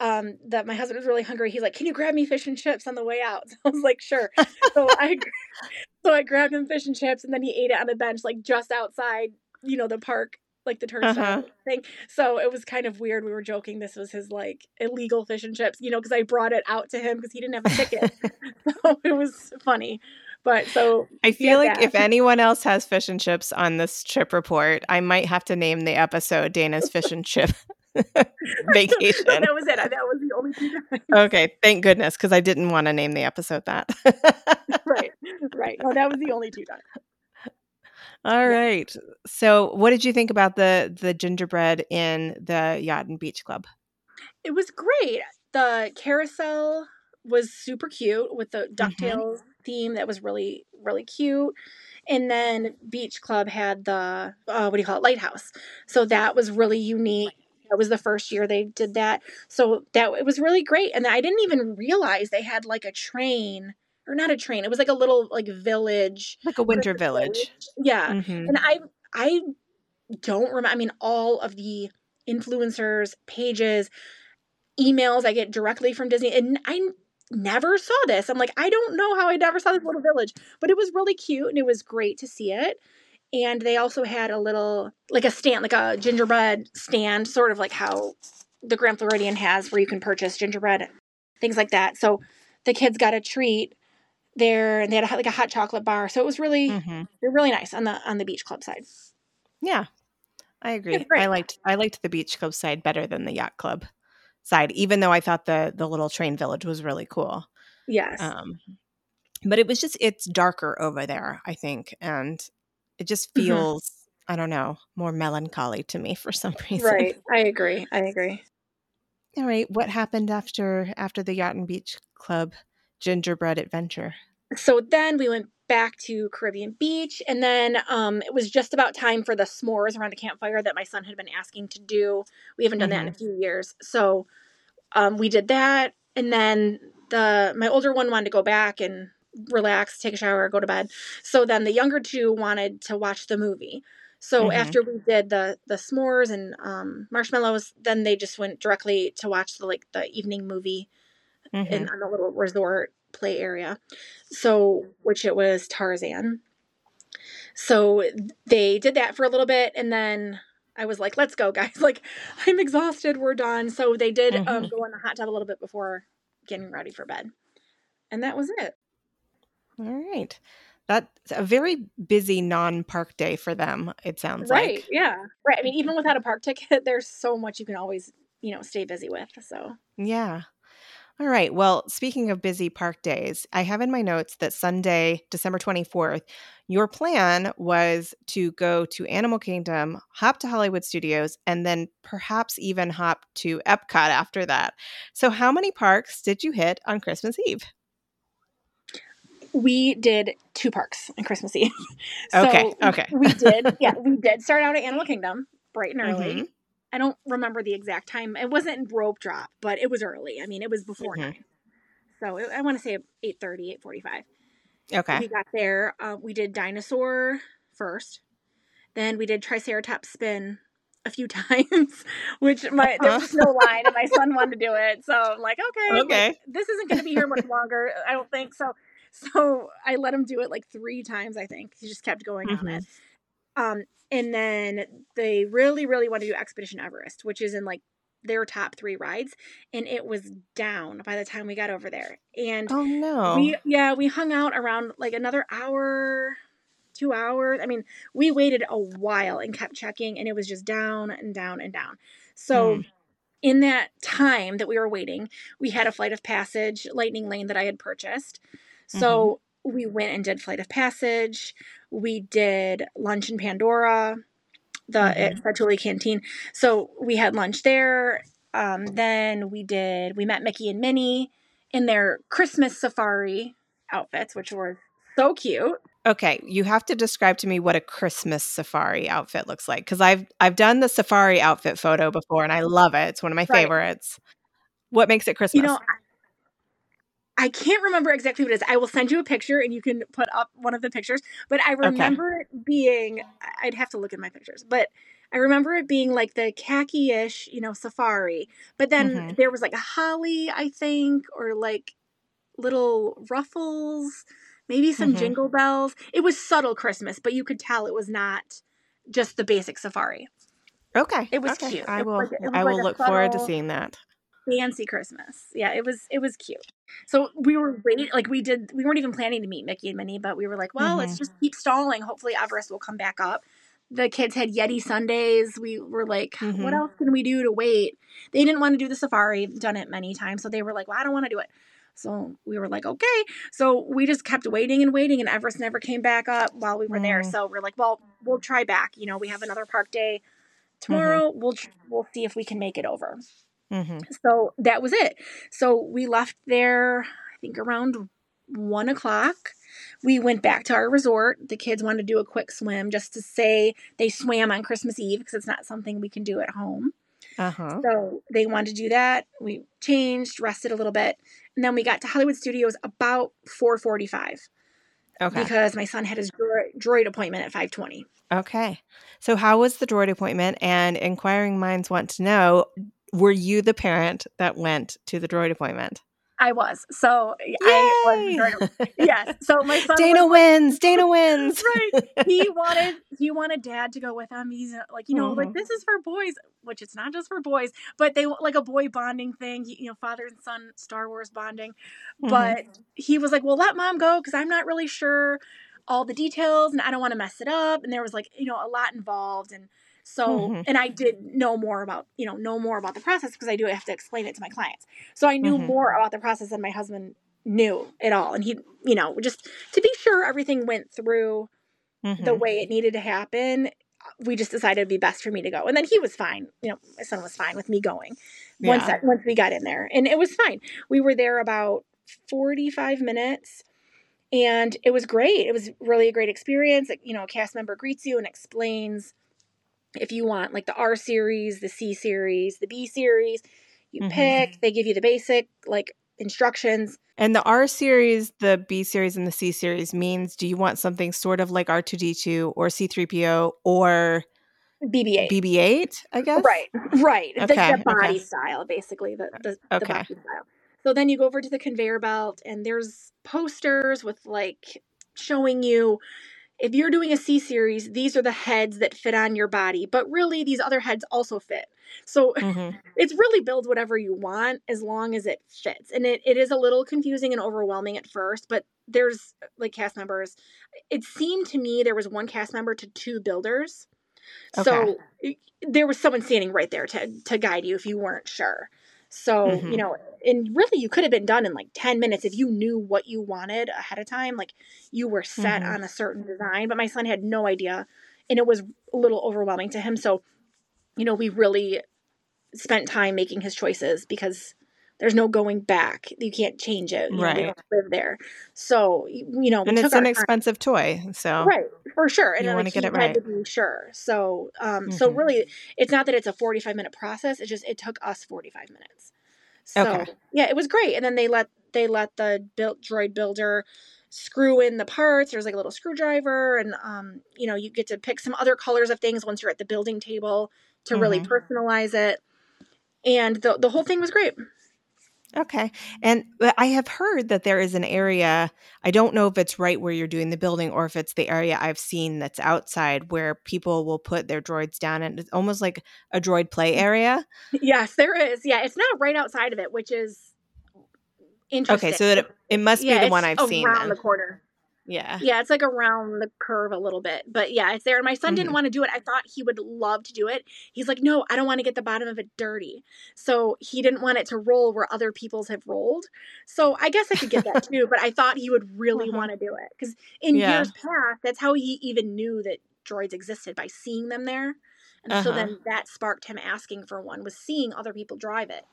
um, that my husband was really hungry. He's like, "Can you grab me fish and chips on the way out?" So [LAUGHS] I was like, "Sure." so [LAUGHS] I, so I grabbed him fish and chips, and then he ate it on a bench, like just outside, you know, the park like the turnstile uh-huh. thing. So it was kind of weird. We were joking this was his like illegal fish and chips, you know, because I brought it out to him because he didn't have a ticket. [LAUGHS] so it was funny. But so I feel like that. if anyone else has fish and chips on this trip report, I might have to name the episode Dana's Fish and Chip [LAUGHS] Vacation. that was it. That was the only two times. Okay, thank goodness, because I didn't want to name the episode that. [LAUGHS] right, right. No, that was the only two times. [LAUGHS] All right. So, what did you think about the the gingerbread in the Yacht and Beach Club? It was great. The carousel was super cute with the mm-hmm. Ducktales mm-hmm. theme. That was really really cute. And then Beach Club had the uh, what do you call it lighthouse. So that was really unique. That was the first year they did that. So that it was really great. And I didn't even realize they had like a train or not a train. It was like a little like village, like a winter village. village. Yeah, mm-hmm. and I I don't remember. I mean, all of the influencers pages, emails I get directly from Disney, and I never saw this. I'm like, I don't know how I never saw this little village, but it was really cute and it was great to see it. And they also had a little like a stand, like a gingerbread stand, sort of like how the Grand Floridian has where you can purchase gingerbread, things like that. So the kids got a treat there and they had a, like a hot chocolate bar. So it was really Mm-hmm. really nice on the on the beach club side. Yeah, I agree. I liked I liked the beach club side better than the yacht club side, even though I thought the the little train village was really cool. Yes. Um, but it was just it's darker over there, I think, and it just Mhm. feels I don't know more melancholy to me for some [LAUGHS] reason. right. I agree. I agree. All right, what happened after after the yacht and beach club gingerbread adventure? So then we went back to Caribbean Beach and then um it was just about time for the s'mores around the campfire that my son had been asking to do. We haven't done that in a few years. So um we did that and then the my older one wanted to go back and relax, take a shower, go to bed. So then the younger two wanted to watch the movie. So Mhm. after we did the the s'mores and um marshmallows, then they just went directly to watch the like the evening movie Mhm. in on the little resort play area. So, which it was Tarzan. So they did that for a little bit, and then I was like, "Let's go, [LAUGHS] guys! Like, I'm exhausted. We're done." So they did um, Mhm. go in the hot tub a little bit before getting ready for bed, and that was it. All right. That's a very busy non-park day for them, it sounds Right? like. Yeah. Right. I mean, even without a park ticket, [LAUGHS] there's so much you can always, you know, stay busy with. So Yeah. All right. Well, speaking of busy park days, I have in my notes that Sunday, December 24th, your plan was to go to Animal Kingdom, hop to Hollywood Studios, and then perhaps even hop to Epcot after that. So, how many parks did you hit on Christmas Eve? We did two parks on Christmas Eve. [LAUGHS] Okay, So okay. We did. [LAUGHS] Yeah, we did start out at Animal Kingdom bright and early. Mhm. I don't remember the exact time. It wasn't in rope drop, but it was early. I mean, it was before Mhm. nine. So it, I want to say 8.30, 8.45. Okay. We got there. Uh, we did dinosaur first. Then we did Triceratops spin a few [LAUGHS] times, which my there was no line, and my son wanted to do it. So I'm like, okay, like, Okay. this isn't going to be here much longer. I don't think so. [LAUGHS] So I let him do it like three times. I think he just kept going on it. Um, and then they really, really want to do Expedition Everest, which is in like their top three rides, and it was down by the time we got over there. And Oh, no. we yeah we hung out around like another hour two hours i mean we waited a while and kept checking and it was just down and down and down so Hmm. in that time that we were waiting we had a flight of passage lightning lane that i had purchased so we went and did flight of passage we did lunch in pandora the at Mhm. Satu'li canteen so we had lunch there um, then we did we met mickey and minnie in their Christmas safari outfits, which were so cute. Okay, you have to describe to me what a Christmas safari outfit looks like because I've I've done the safari outfit photo before and I love it. It's one of my Right. favorites. What makes it Christmas? You know, I, can't remember exactly what it is. I will send you a picture and you can put up one of the pictures. But I remember it being, I'd have to look at my pictures, but I remember it being like the khaki ish, you know, safari. But then Mhm. there was like a holly, I think, or like little ruffles, maybe some Mhm. jingle bells. It was subtle Christmas, but you could tell it was not just the basic safari. okay, It was okay. cute. I will like a- was I will look forward to seeing that. Fancy Christmas. Yeah, it was it was cute. So we were wait like we did we weren't even planning to meet Mickey and Minnie, but we were like, well, let's Mhm. just keep stalling. Hopefully Everest will come back up. The kids had Yeti sundaes. We were like, what Mhm. else can we do to wait? They didn't want to do the safari, done it many times, so they were like, well, I don't want to do it. So we were like, okay. So we just kept waiting and waiting, and Everest never came back up while we were there. Mm. So we're like, well, we'll try back. You know, we have another park day tomorrow. We'll tr- we'll see if we can make it over hmm so that was it so we left there i think around one o'clock we went back to our resort the kids wanted to do a quick swim just to say they swam on christmas eve because it's not something we can do at home Uh huh. so they wanted to do that we changed rested a little bit and then we got to hollywood studios about 4.45 Okay. because my son had his droid, droid appointment at 5.20 Okay. So, how was the droid appointment? And inquiring minds want to know: Were you the parent that went to the droid appointment? I was. So I was yes. So my son Dana was, wins. Dana wins. right. He wanted [LAUGHS] he wanted dad to go with him. He's uh, like, you know, Mhm. like this is for boys, which it's not just for boys, but they like a boy bonding thing, you know, father and son Star Wars bonding. Mhm. But he was like, "Well, let mom go because I'm not really sure all the details and I don't want to mess it up." And there was like, you know, a lot involved and so Mhm. and I did know more about, you know, know more about the process because I do have to explain it to my clients. So I knew Mhm. more about the process than my husband knew at all. And he, you know, just to be sure everything went through the Mhm. way it needed to happen, we just decided it'd be best for me to go. And then he was fine. You know, my son was fine with me going once Yeah. I, once we got in there, and it was fine. We were there about forty five minutes, and it was great. It was really a great experience. You know, a cast member greets you and explains if you want like the R series, the C series, the B series. You Mhm. pick. They give you the basic like instructions. And the R series, the B series, and the C series means do you want something sort of like R2D2 or C3PO or BB-8. BB8, I guess? Right, right. The- Okay, the, body okay. style, basically, the, the, the body style. So then you go over to the conveyor belt, and there's posters with like showing you if you're doing a C series, these are the heads that fit on your body, but really these other heads also fit. So Mhm. [LAUGHS] it's really build whatever you want as long as it fits. And it, it is a little confusing and overwhelming at first, but there's like cast members. It seemed to me there was one cast member to two builders. So there was someone standing right there to, to guide you if you weren't sure. So, Mhm. you know, and really you could have been done in like 10 minutes if you knew what you wanted ahead of time. Like you were set Mhm. on a certain design, but my son had no idea and it was a little overwhelming to him. So, you know, we really spent time making his choices because there's no going back. You can't change it. You Right. don't live there. So, you know, And it's an time. expensive toy. So, Right, for sure. And You then wanna get it right. to be sure. So, um, so Mhm. really, it's not that it's a forty-five minute process. It just it took us forty-five minutes. So Okay. yeah, it was great. And then they let they let the built droid builder screw in the parts. There's like a little screwdriver, and um, you know, you get to pick some other colors of things once you're at the building table to really Mhm. personalize it. And the the whole thing was great. Okay. And uh, I have heard that there is an area, I don't know if it's right where you're doing the building or if it's the area I've seen that's outside where people will put their droids down and it's almost like a droid play mm. area. Yes, there is. Yeah, it's not right outside of it, which is interesting. Okay, so that it, it must yeah, be the one I've seen. around the corner. Yeah. Yeah, it's like around the curve a little bit. But yeah, it's there. And my son Mhm. didn't want to do it. I thought he would love to do it. He's like, no, I don't want to get the bottom of it dirty. So he didn't want it to roll where other people's have rolled. So I guess I could get that too. But I thought he would [LAUGHS] really Uh-huh. want to do it. Because in Yeah. years past, that's how he even knew that droids existed by seeing them there. And so Uh-huh. then that sparked him asking for one, was seeing other people drive it.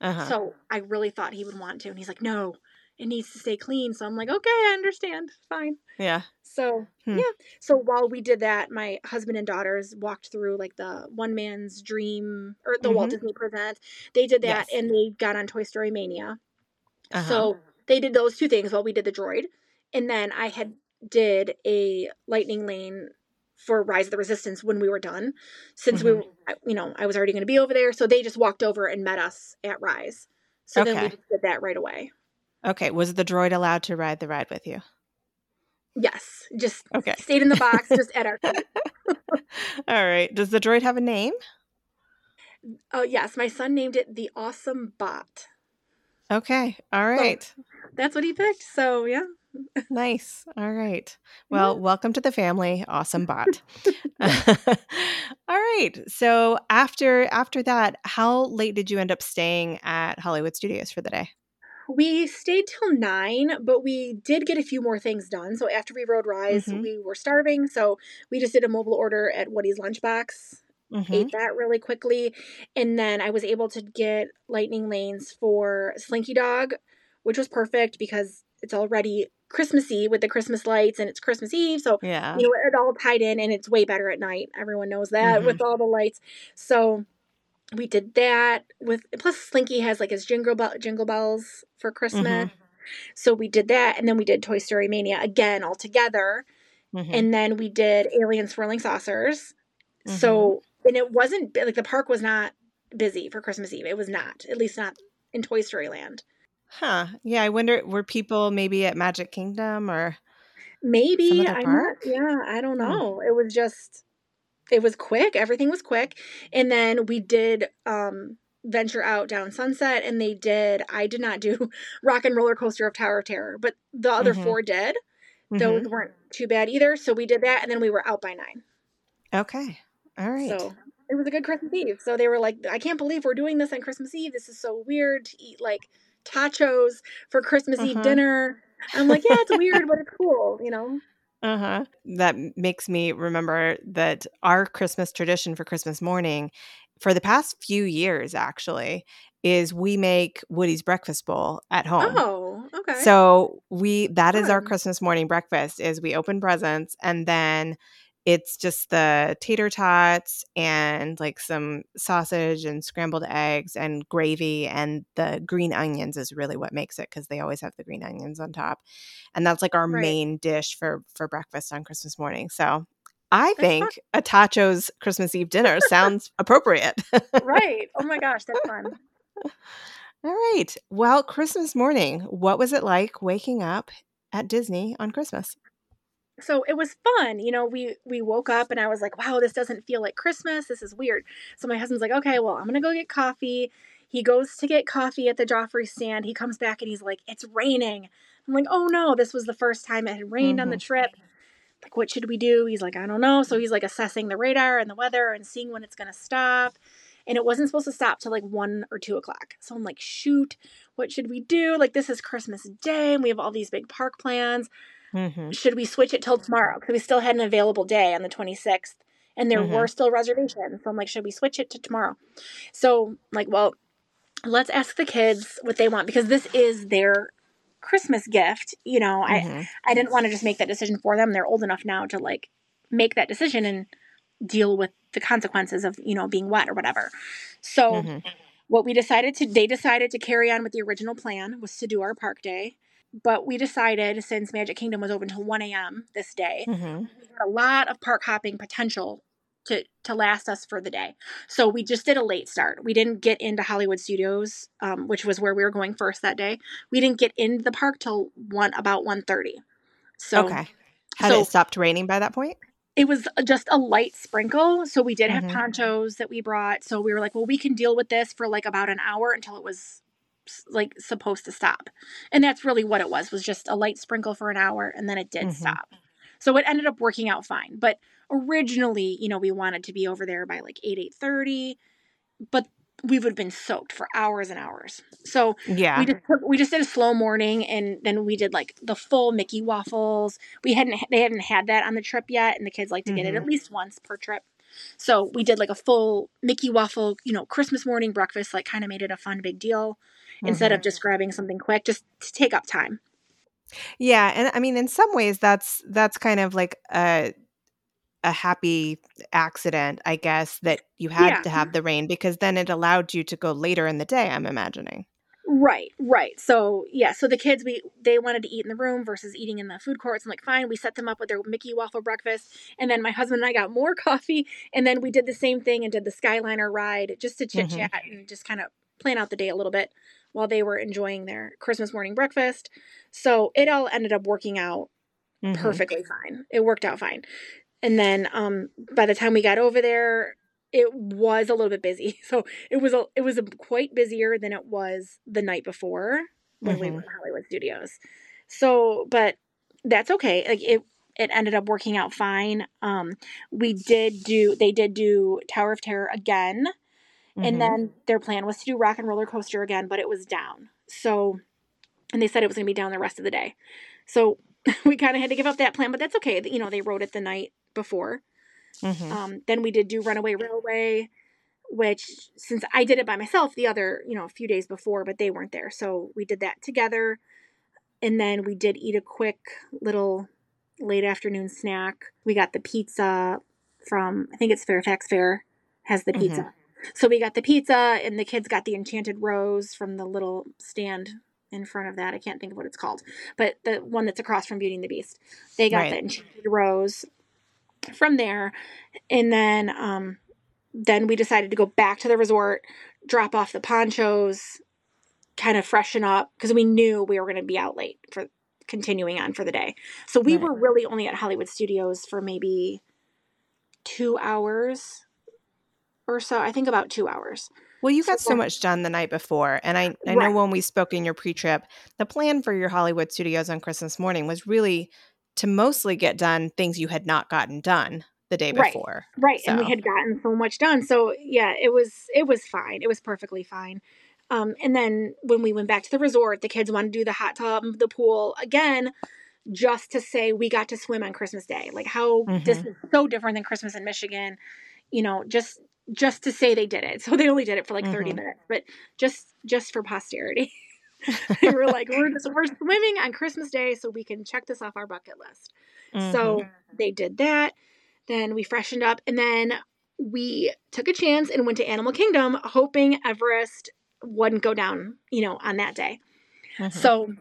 Uh-huh. So I really thought he would want to. And he's like, no, it needs to stay clean. So I'm like, okay, I understand. Fine. yeah. So Hmm. yeah. So while we did that, my husband and daughters walked through like the one man's dream or the Walt Mhm. Disney Presents. They did that Yes. and they got on Toy Story Mania. Uh-huh. So they did those two things while we did the droid. And then I had did a lightning lane for Rise of the Resistance when we were done. Since we Mhm. were, you know, I was already going to be over there, so they just walked over and met us at Rise. So then we just did that right away. Okay. Was the droid allowed to ride the ride with you? Yes, just Okay. stayed in the box, just at our [LAUGHS] feet. All right. Does the droid have a name? Oh yes, my son named it the Awesome Bot. Okay. All right. That's what he picked. So yeah. Nice. All right. Well, mm-hmm. welcome to the family. Awesome [LAUGHS] bot. [LAUGHS] All right. So after after that, how late did you end up staying at Hollywood Studios for the day? We stayed till nine, but we did get a few more things done. So after we rode Rise, Mhm. we were starving, so we just did a mobile order at Woody's Lunchbox. Mhm. Ate that really quickly, and then I was able to get lightning lanes for Slinky Dog, which was perfect because it's already Christmassy with the Christmas lights, and it's Christmas Eve, so Yeah. you know it all tied in, and it's way better at night. Everyone knows that Mhm. with all the lights. So we did that with plus Slinky has like his jingle bell jingle bells for Christmas. So we did that and then we did Toy Story Mania again all together. Mhm. And then we did Alien Swirling Saucers. So and it wasn't like the park was not busy for Christmas Eve. It was not, at least not in Toy Story Land. Huh. Yeah, I wonder were people maybe at Magic Kingdom or maybe some other I'm not, yeah, I don't Hmm. know. It was just it was quick. Everything was quick. And then we did um venture out down Sunset and they did I did not do [LAUGHS] Rock and Roller Coaster of Tower of Terror, but the other Mhm. four did. Mhm. Those weren't too bad either. So we did that and then we were out by 9. Okay. All right. So it was a good Christmas Eve. So they were like, I can't believe we're doing this on Christmas Eve. This is so weird to eat like totchos for Christmas Eve Uh-huh. dinner. I'm like, yeah, it's weird, but it's cool, you know? Uh-huh. That makes me remember that our Christmas tradition for Christmas morning for the past few years actually is we make Woody's breakfast bowl at home. Oh, okay. So we that is our Christmas morning breakfast is we open presents and then it's just the tater tots and like some sausage and scrambled eggs and gravy and the green onions is really what makes it because they always have the green onions on top. And that's like our Right. main dish for for breakfast on Christmas morning. So I think a Totcho's Christmas Eve dinner sounds appropriate. right. Oh my gosh, that's fun. [LAUGHS] All right. Well, Christmas morning, what was it like waking up at Disney on Christmas? So it was fun. You know, we we woke up and I was like, wow, this doesn't feel like Christmas. This is weird. So my husband's like, okay, well, I'm gonna go get coffee. He goes to get coffee at the Joffrey stand. He comes back and he's like, it's raining. I'm like, oh no, this was the first time it had rained on the Mhm. trip. Like, what should we do? He's like, I don't know. So he's like assessing the radar and the weather and seeing when it's gonna stop. And it wasn't supposed to stop till like one or two o'clock. So I'm like, shoot, what should we do? Like, this is Christmas Day and we have all these big park plans Mm-hmm. should we switch it till tomorrow? Because we still had an available day on the 26th and there Mhm. were still reservations. So I'm like, should we switch it to tomorrow? So like, well, let's ask the kids what they want because this is their Christmas gift. You know, I, Mm-hmm. I didn't want to just make that decision for them. They're old enough now to like make that decision and deal with the consequences of, you know, being wet or whatever. So hmm what we decided to they decided to carry on with the original plan was to do our park day but we decided since magic kingdom was open till 1 a.m this day hmm we had a lot of park hopping potential to to last us for the day so we just did a late start we didn't get into hollywood studios um, which was where we were going first that day we didn't get into the park till one about 1.30 so okay. Had so- it stopped raining by that point? it was just a light sprinkle. So we did have Mhm. ponchos that we brought. So we were like, well, we can deal with this for like about an hour until it was like supposed to stop. And that's really what it was, was just a light sprinkle for an hour and then it did Mhm. stop. So it ended up working out fine. But originally, you know, we wanted to be over there by like 8, 8.30, but we would have been soaked for hours and hours. So Yeah. we just took, we just did a slow morning and then we did like the full Mickey waffles. We hadn't they hadn't had that on the trip yet and the kids like to get it at least once per trip. So we did like a full Mickey waffle, you know, Christmas morning breakfast like kind of made it a fun big deal instead Mhm. of just grabbing something quick just to take up time. Yeah, and I mean, in some ways, that's that's kind of like a a happy accident, I guess, that you had Yeah. to have the rain because then it allowed you to go later in the day. I'm imagining. Right, right. So yeah, so the kids we they wanted to eat in the room versus eating in the food courts. I'm like, fine. We set them up with their Mickey waffle breakfast, and then my husband and I got more [LAUGHS] coffee, and then we did the same thing and did the Skyliner ride just to chit chat and just kind of plan out the day a little bit while they were enjoying their Christmas morning breakfast. So it all ended up working out Mhm. perfectly fine. It worked out fine. And then um by the time we got over there, it was a little bit busy. [LAUGHS] So it was a it was a, quite busier than it was the night before when we were in Hollywood Studios. So, but that's okay. Like it it ended up working out fine. Um we did do they did do Tower of Terror again And then their plan was to do Rock and Roller Coaster again, but it was down. So, and they said it was going to be down the rest of the day. So [LAUGHS] we kind of had to give up that plan, but that's okay. You know, they wrote it the night before. Mhm. Um, then we did do Runaway Railway, which since I did it by myself the other, you know, a few days before, but they weren't there. So we did that together. And then we did eat a quick little late afternoon snack. We got the pizza from, I think it's Fairfax Fare has the pizza. So we got the pizza and the kids got the enchanted rose from the little stand in front of that. I can't think of what it's called, but the one that's across from Beauty and the Beast. They got Right. the enchanted rose from there. And then um then we decided to go back to the resort, drop off the ponchos kind of freshen up because we knew we were going to be out late for continuing on for the day. So we Right. were really only at Hollywood Studios for maybe two hours or so. I think about two hours. Well, you got So- so much done the night before. And I, I know when we spoke in your pre trip, the plan for your Hollywood studios on Christmas morning was really to mostly get done things you had not gotten done the day Right. before. Right. And we had gotten so much done. So yeah, it was it was fine. It was perfectly fine. Um, and then when we went back to the resort, the kids wanted to do the hot tub, the pool again, just to say we got to swim on Christmas Day. Like how this Mhm. is so different than Christmas in Michigan. You know, just just to say they did it. [LAUGHS] So they only did it for like 30 Mhm. minutes, but just just for posterity. [LAUGHS] [LAUGHS] they were like, we're just we're swimming on Christmas Day so we can check this off our bucket list. Mhm. So they did that. Then we freshened up and then we took a chance and went to Animal Kingdom hoping Everest wouldn't go down, you know, on that day. Mhm. So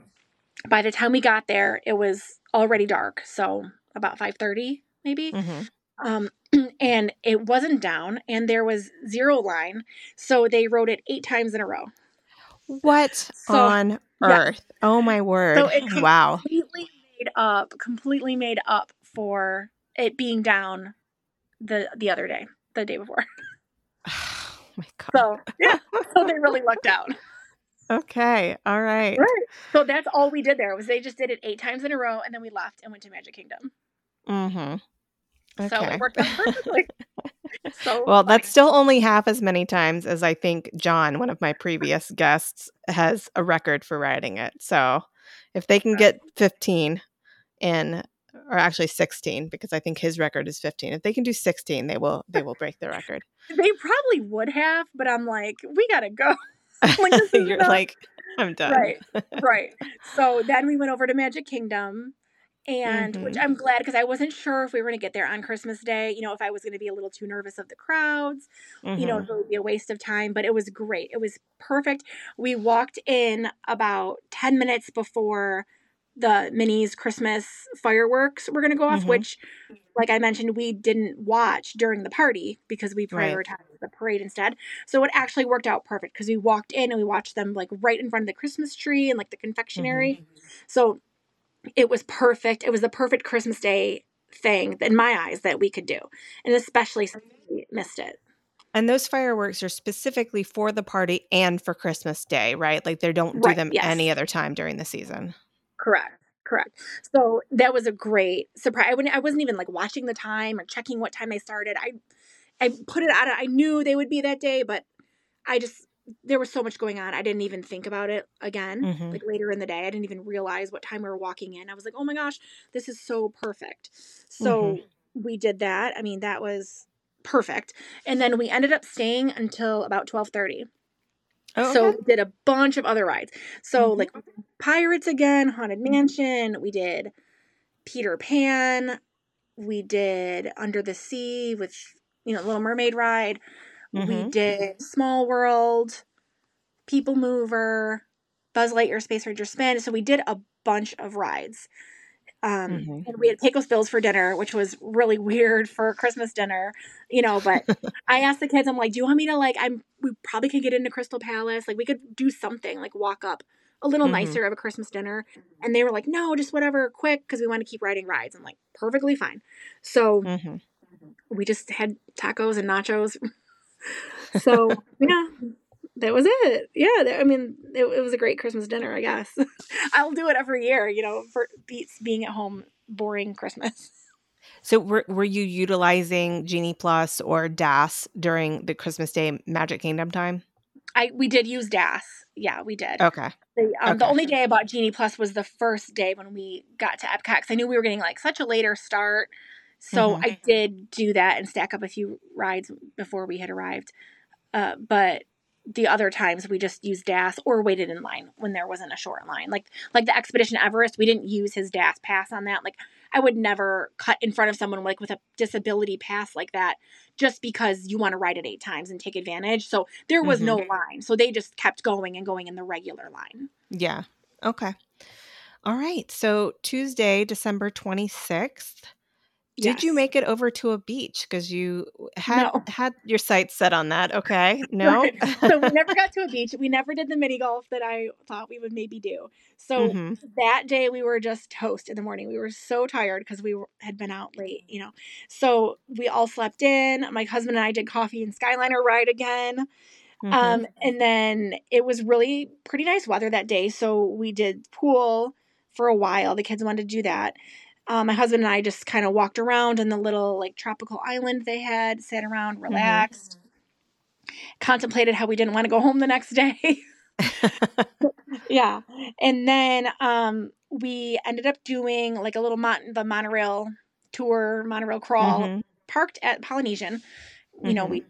by the time we got there, it was already dark. So about 5:30 maybe. Mhm. Um and it wasn't down and there was zero line. So they wrote it 8 times in a row. What So- on yeah. earth? Oh my word. So it [LAUGHS] wow. completely made up, completely made up for it being down the the other day, the day before. [LAUGHS] [SIGHS] Oh my God. So yeah, so they really lucked out. okay. All right. Right. So that's all we did there was they just did it eight times in a row, and then we left and went to Magic Kingdom. Mm-hmm. So it worked out perfectly. [LAUGHS] so Well, funny. that's still only half as many times as I think Jon, one of my [LAUGHS] previous guests, has a record for riding it. So if they can get 15 in or actually 16 because I think his record is 15. If they can do 16, they will they will break the record. they probably would have, but I'm like, we gotta go. [LAUGHS] Like, You're enough. like I'm done. Right, right. So then we went over to Magic Kingdom, and which Mhm. I'm glad because I wasn't sure if we were going to get there on Christmas Day. You know, if I was going to be a little too nervous of the crowds, you know, Mhm. it would be a waste of time. But it was great. It was perfect. We walked in about 10 minutes before the Minnie's Christmas fireworks were going to go off, Mhm. which, like I mentioned, we didn't watch during the party because we Right. prioritized the parade instead. So it actually worked out perfect because we walked in and we watched them like right in front of the Christmas tree and like the confectionery. So it was perfect. It was the perfect Christmas Day thing in my eyes that we could do, and especially since we missed it. And those fireworks are specifically for the party and for Christmas Day, right? Like they don't do Right, them yes. any other time during the season. Correct. Correct. So that was a great surprise. I, I wasn't even like watching the time or checking what time they started. I I put it out. I knew they would be that day, but I just there was so much going on. I didn't even think about it again. Mhm. Like later in the day, I didn't even realize what time we were walking in. I was like, "Oh my gosh, this is so perfect." So we did that. I mean, that was perfect. And then we ended up staying until about twelve thirty. Oh, So okay. did a bunch of other rides. So Mhm. like Pirates again, Haunted Mansion, we did Peter Pan, we did Under the Sea with you know Little Mermaid ride. We Mhm. did Small World, People Mover, Buzz Lightyear Space Ranger Spin. So we did a bunch of rides. Um, Mhm. and we had Pecos Bills for dinner, which was really weird for Christmas dinner, you know. But [LAUGHS] I asked the kids, I'm like, "Do you want me to like? I'm we probably could get into Crystal Palace, like we could do something, like walk up a little Mhm. nicer of a Christmas dinner." And they were like, "No, just whatever, quick, because we want to keep riding rides." I'm like, "Perfectly fine." So Mhm. we just had tacos and nachos. So yeah, that was it. Yeah, that, I mean, it, it was a great Christmas dinner. I guess [LAUGHS] I'll do it every year. You know, for beats being at home, boring Christmas. So were were you utilizing Genie Plus or DAS during the Christmas Day Magic Kingdom time? I we did use DAS. Yeah, we did. Okay. The, um, the only day I bought Genie Plus was the first day when we got to Epcot because I knew we were getting like such a later start. So Mhm. I did do that and stack up a few rides before we had arrived. Uh, but the other times we just used DAS or waited in line when there wasn't a short line. Like like the Expedition Everest, we didn't use his DAS pass on that. Like I would never cut in front of someone like with a disability pass like that just because you want to ride it eight times and take advantage. So there was no line. So they just kept going and going in the regular line. Yeah. Okay. All right. So Tuesday, December 26th, Did you make it over to a beach? Because you had No. had your sights set on that. Okay. [LAUGHS] No. Right. So we never got to a [LAUGHS] beach. We never did the mini golf that I thought we would maybe do. So Mhm. that day we were just toast in the morning. We were so tired because we were, had been out late, you know. So we all slept in. My husband and I did coffee and Skyliner ride again. Mhm. Um, and then it was really pretty nice weather that day. So we did pool for a while. The kids wanted to do that. Um, my husband and I just kind of walked around in the little like tropical island they had, sat around, relaxed, contemplated how we didn't want to go home the next [LAUGHS] day. yeah. And then um, we ended up doing like a little mon- the monorail tour, monorail crawl, Mhm. parked at Polynesian. You know, we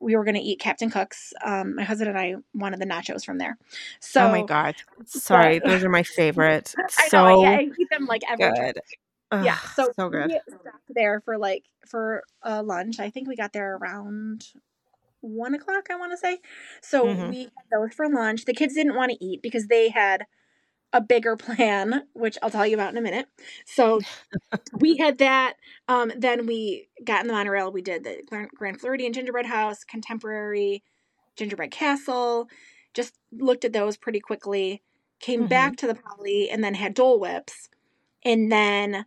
we were going to eat Captain Cook's. Um, my husband and I wanted the nachos from there. So oh my god. Sorry, those are my favorite. [LAUGHS] I so know, yeah, I eat them like every good. Ugh, Yeah, so, so good. we stopped there for like for uh, lunch. I think we got there around one o'clock. I want to say. So Mhm. we had those for lunch. The kids didn't want to eat because they had a bigger plan, which I'll tell you about in a minute. So [LAUGHS] we had that. Um, then we got in the monorail. We did the Grand Floridian Gingerbread House, Contemporary Gingerbread Castle. Just looked at those pretty quickly. Came Mhm. back to the Poly and then had Dole Whips. And then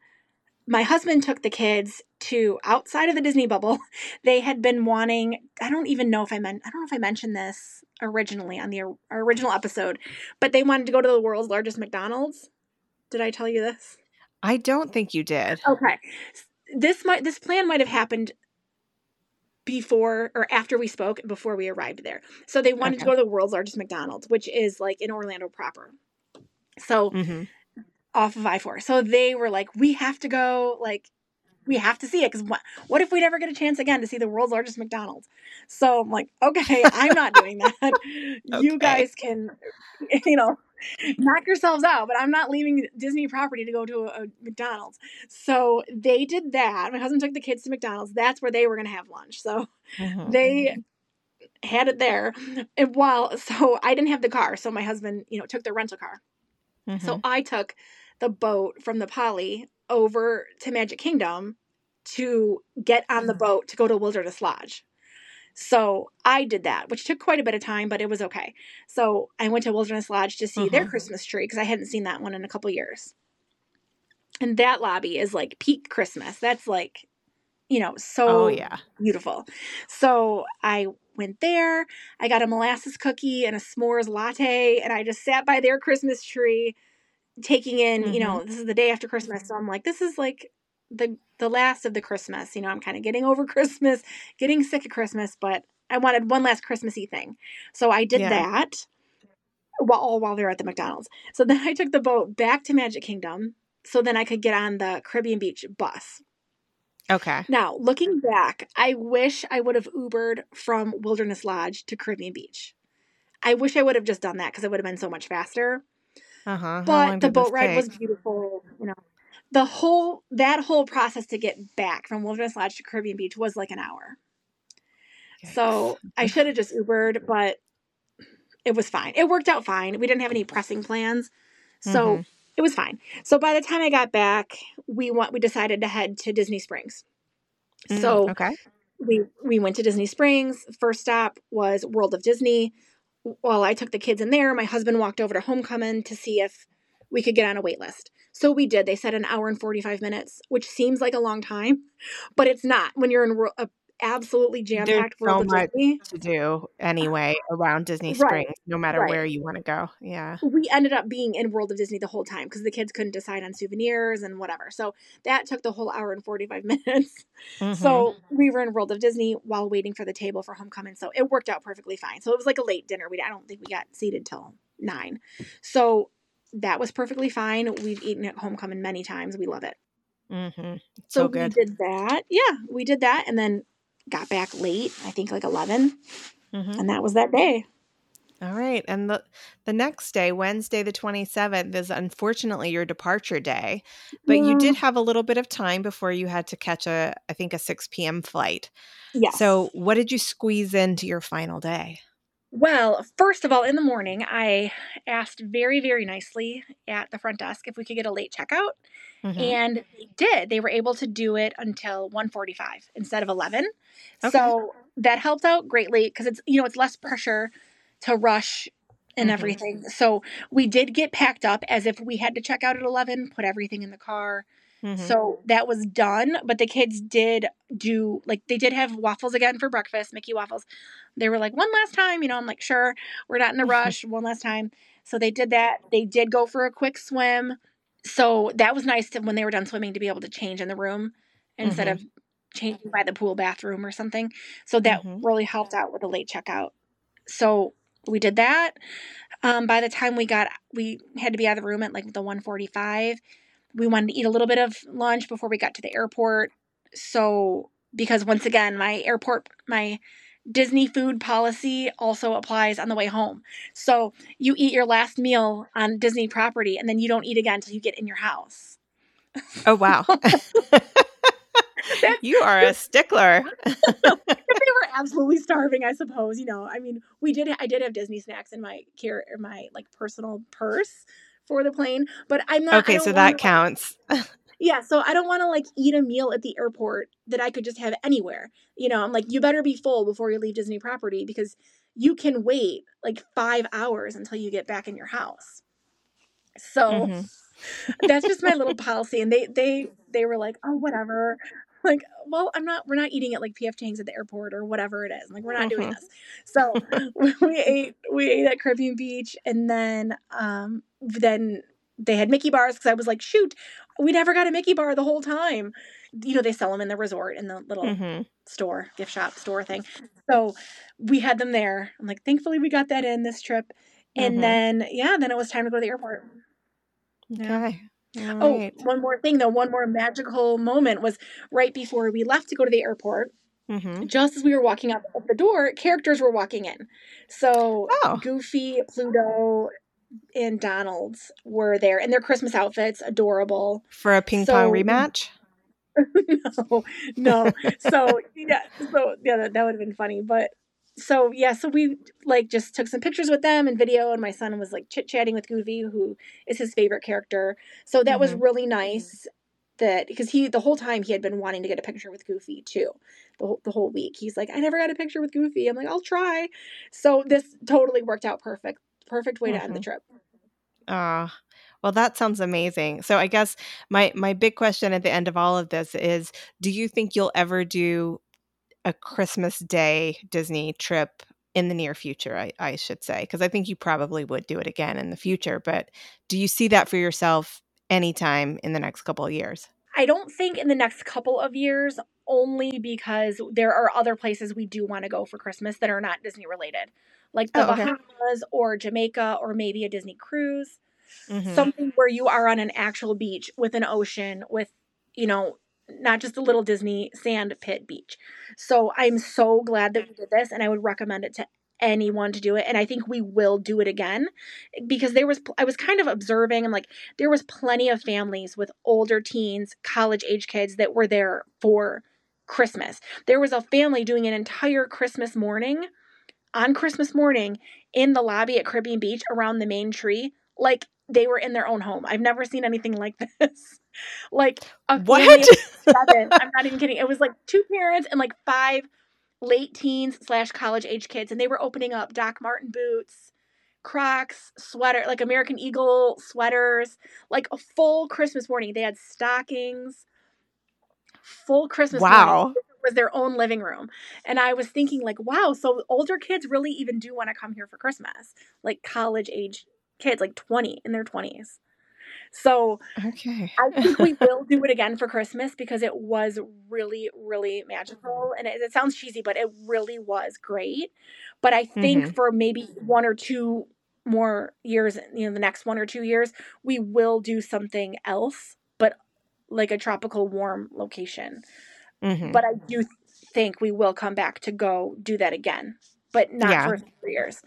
my husband took the kids to outside of the Disney bubble. [LAUGHS] They had been wanting. I don't even know if I meant. I don't know if I mentioned this originally on the or- original episode, but they wanted to go to the world's largest McDonald's. Did I tell you this? I don't think you did. Okay. This might this plan might have happened before or after we spoke before we arrived there. So they wanted to go to the world's largest McDonald's, which is like in Orlando proper. So hmm off of I-4. So they were like, we have to go, like, we have to see it because what, what if we never get a chance again to see the world's largest McDonald's? So I'm like, okay, I'm not doing that. [LAUGHS] Okay. You guys can, [LAUGHS] you know, knock yourselves out, but I'm not leaving Disney property to go to a, a McDonald's. So they did that. My husband took the kids to McDonald's. That's where they were going to have lunch. So Mhm. they had it there. And while, so I didn't have the car. So my husband, you know, took the rental car. So Mhm. I took the boat from the Poly over to Magic Kingdom to get on the Mm. boat to go to Wilderness Lodge. So I did that, which took quite a bit of time, but it was okay. So I went to Wilderness Lodge to see their Mhm. Christmas tree because I hadn't seen that one in a couple years. And that lobby is like peak Christmas. That's like, you know, so oh yeah. beautiful. So I went there. I got a molasses cookie and a s'mores latte, and I just sat by their Christmas tree, taking in. You mm-hmm. know, this is the day after Christmas, so I'm like, this is like the the last of the Christmas. You know, I'm kind of getting over [LAUGHS] Christmas, getting sick of Christmas, but I wanted one last Christmassy thing, so I did Yeah. that. While all while they were at the McDonald's, so then I took the boat back to Magic Kingdom, so then I could get on the Caribbean Beach bus. Okay. Now, looking back, I wish I would have Ubered from Wilderness Lodge to Caribbean Beach. I wish I would have just done that because it would have been so much faster. Uh huh. But the boat ride was beautiful. You know, the whole that whole process to get back from Wilderness Lodge to Caribbean Beach was like an hour. So I should have just Ubered, but it was fine. It worked out fine. We didn't have any pressing plans, so Mhm. it was fine. So by the time I got back, we went. We decided to head to Disney Springs. Mm, So okay. we we went to Disney Springs. First stop was World of Disney. While I took the kids in there, my husband walked over to Homecoming to see if we could get on a wait list. So we did. They said an hour and 45 minutes, which seems like a long time, but it's not when you're in a absolutely jam-packed so World of much Disney. to do anyway around Disney Right, Springs, no matter right. where you want to go. Yeah. We ended up being in World of Disney the whole time because the kids couldn't decide on souvenirs and whatever. So that took the whole hour and 45 [LAUGHS] minutes. Mhm. So we were in World of Disney while waiting for the table for homecoming. So it worked out perfectly fine. So it was like a late dinner. We I don't think we got seated till nine. So that was perfectly fine. We've eaten at homecoming many times. We love it. Mhm. So, So we did that. Yeah, we did that and then got back late. I think like eleven, Mhm. and that was that day. All right. And the the next day, Wednesday the 27th is unfortunately your departure day, but you did have a little bit of time before you had to catch a I think a 6 p.m. flight. Yes. So, what did you squeeze into your final day? Well, first of all, in the morning, I asked very, very nicely at the front desk if we could get a late checkout. Mm-hmm. And they did. They were able to do it until 145 instead of 11. Okay. So that helped out greatly because it's you know it's less pressure to rush and mm-hmm. everything. So we did get packed up as if we had to check out at 11, put everything in the car. Mm-hmm. So that was done, but the kids did do like they did have waffles again for breakfast, Mickey waffles. They were like one last time, you know, I'm like sure, we're not in a [LAUGHS] rush, one last time. So they did that. They did go for a quick swim so that was nice to, when they were done swimming to be able to change in the room instead mm-hmm. of changing by the pool bathroom or something. So that mm-hmm. really helped out with the late checkout. So we did that. Um, by the time we got, we had to be out of the room at like the 145. We wanted to eat a little bit of lunch before we got to the airport. So because once again, my airport, my Disney food policy also applies on the way home. So you eat your last meal on Disney property and then you don't eat again until you get in your house. Oh, wow. [LAUGHS] you are a stickler. [LAUGHS] they were absolutely starving, I suppose. You know, I mean, we did. I did have Disney snacks in my care, my like personal purse for the plane, but I'm not. Okay, so that counts. [LAUGHS] Yeah, so I don't want to like eat a meal at the airport that I could just have anywhere. You know, I'm like, you better be full before you leave Disney property because you can wait like five hours until you get back in your house. So mm-hmm. that's just my little [LAUGHS] policy. And they they they were like, oh whatever. Like, well, I'm not. We're not eating at like PF Chang's at the airport or whatever it is. like, we're not mm-hmm. doing this. So [LAUGHS] we ate. We ate at Caribbean Beach, and then um then they had Mickey bars because I was like, shoot, we never got a Mickey bar the whole time. You know, they sell them in the resort in the little mm-hmm. store, gift shop store thing. So we had them there. I'm like, thankfully we got that in this trip. And mm-hmm. then yeah, then it was time to go to the airport. Okay. Yeah. Oh, one more thing though, one more magical moment was right before we left to go to the airport. Mm-hmm. Just as we were walking out of the door, characters were walking in. So oh. Goofy, Pluto, and Donald's were there and their Christmas outfits, adorable. For a ping so, pong rematch? [LAUGHS] no, no. so yeah, so yeah, that, that would have been funny. But so yeah, so we like just took some pictures with them and video, and my son was like chit chatting with Goofy, who is his favorite character. So that mm-hmm. was really nice. That because he the whole time he had been wanting to get a picture with Goofy too, the whole, the whole week. He's like, I never got a picture with Goofy. I'm like, I'll try. So this totally worked out perfect perfect way mm-hmm. to end the mm-hmm. trip. Ah, uh, well, that sounds amazing. So I guess my my big question at the end of all of this is: Do you think you'll ever do a Christmas Day Disney trip in the near future? I, I should say, because I think you probably would do it again in the future. But do you see that for yourself anytime in the next couple of years? I don't think in the next couple of years, only because there are other places we do want to go for Christmas that are not Disney related like the oh, okay. Bahamas or Jamaica or maybe a Disney cruise. Mm-hmm. Something where you are on an actual beach with an ocean with, you know, not just a little Disney sand pit beach. So I'm so glad that we did this and I would recommend it to anyone to do it and I think we will do it again because there was I was kind of observing and like there was plenty of families with older teens, college age kids that were there for Christmas. There was a family doing an entire Christmas morning on Christmas morning in the lobby at Caribbean Beach around the main tree, like they were in their own home. I've never seen anything like this. [LAUGHS] like a what? seven. I'm not even kidding. It was like two parents and like five late teens slash college age kids, and they were opening up Doc Martin boots, Crocs, sweater, like American Eagle sweaters, like a full Christmas morning. They had stockings, full Christmas. Wow. Morning was their own living room. And I was thinking, like, wow, so older kids really even do want to come here for Christmas, like college age kids, like 20 in their 20s. So okay. I think we [LAUGHS] will do it again for Christmas because it was really, really magical. And it, it sounds cheesy, but it really was great. But I think mm-hmm. for maybe one or two more years, you know, the next one or two years, we will do something else, but like a tropical warm location. Mm-hmm. But I do think we will come back to go do that again, but not yeah. for three years.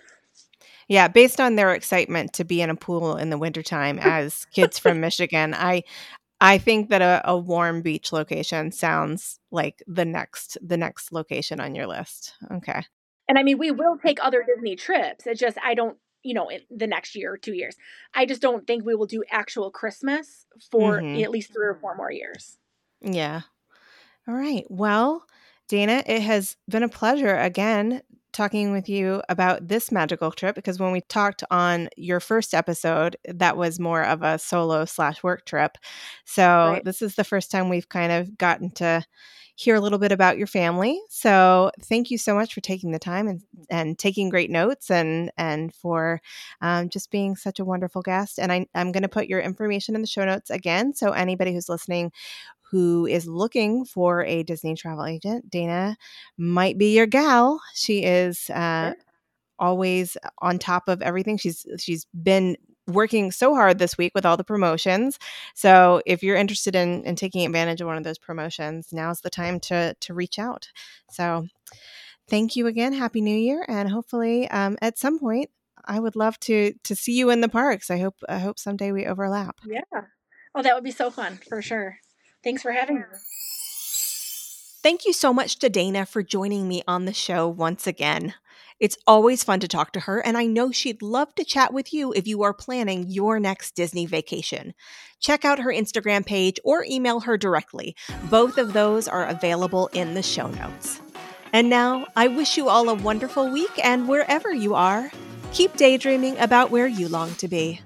Yeah, based on their excitement to be in a pool in the wintertime [LAUGHS] as kids from Michigan, I I think that a, a, warm beach location sounds like the next the next location on your list. Okay. And I mean, we will take other Disney trips. It's just I don't you know, in the next year or two years. I just don't think we will do actual Christmas for Mhm. at least three or four more years. Yeah. All right. Well, Dana, it has been a pleasure again talking with you about this magical trip because when we talked on your first episode, that was more of a solo slash work trip. So Right. this is the first time we've kind of gotten to hear a little bit about your family. So thank you so much for taking the time and, and taking great notes and and for um, just being such a wonderful guest. And I, I'm going to put your information in the show notes again. So anybody who's listening who is looking for a Disney travel agent, Dana might be your gal. She is uh, Sure. always on top of everything. She's she's been working so hard this week with all the promotions. So if you're interested in in taking advantage of one of those promotions, now's the time to to reach out. So thank you again. Happy New Year, and hopefully um, at some point. I would love to to see you in the parks. I hope I hope someday we overlap. Yeah. Oh, that would be so fun for sure. Thanks for having me. Thank you so much to Dana for joining me on the show once again. It's always fun to talk to her, and I know she'd love to chat with you if you are planning your next Disney vacation. Check out her Instagram page or email her directly. Both of those are available in the show notes. And now, I wish you all a wonderful week, and wherever you are, keep daydreaming about where you long to be.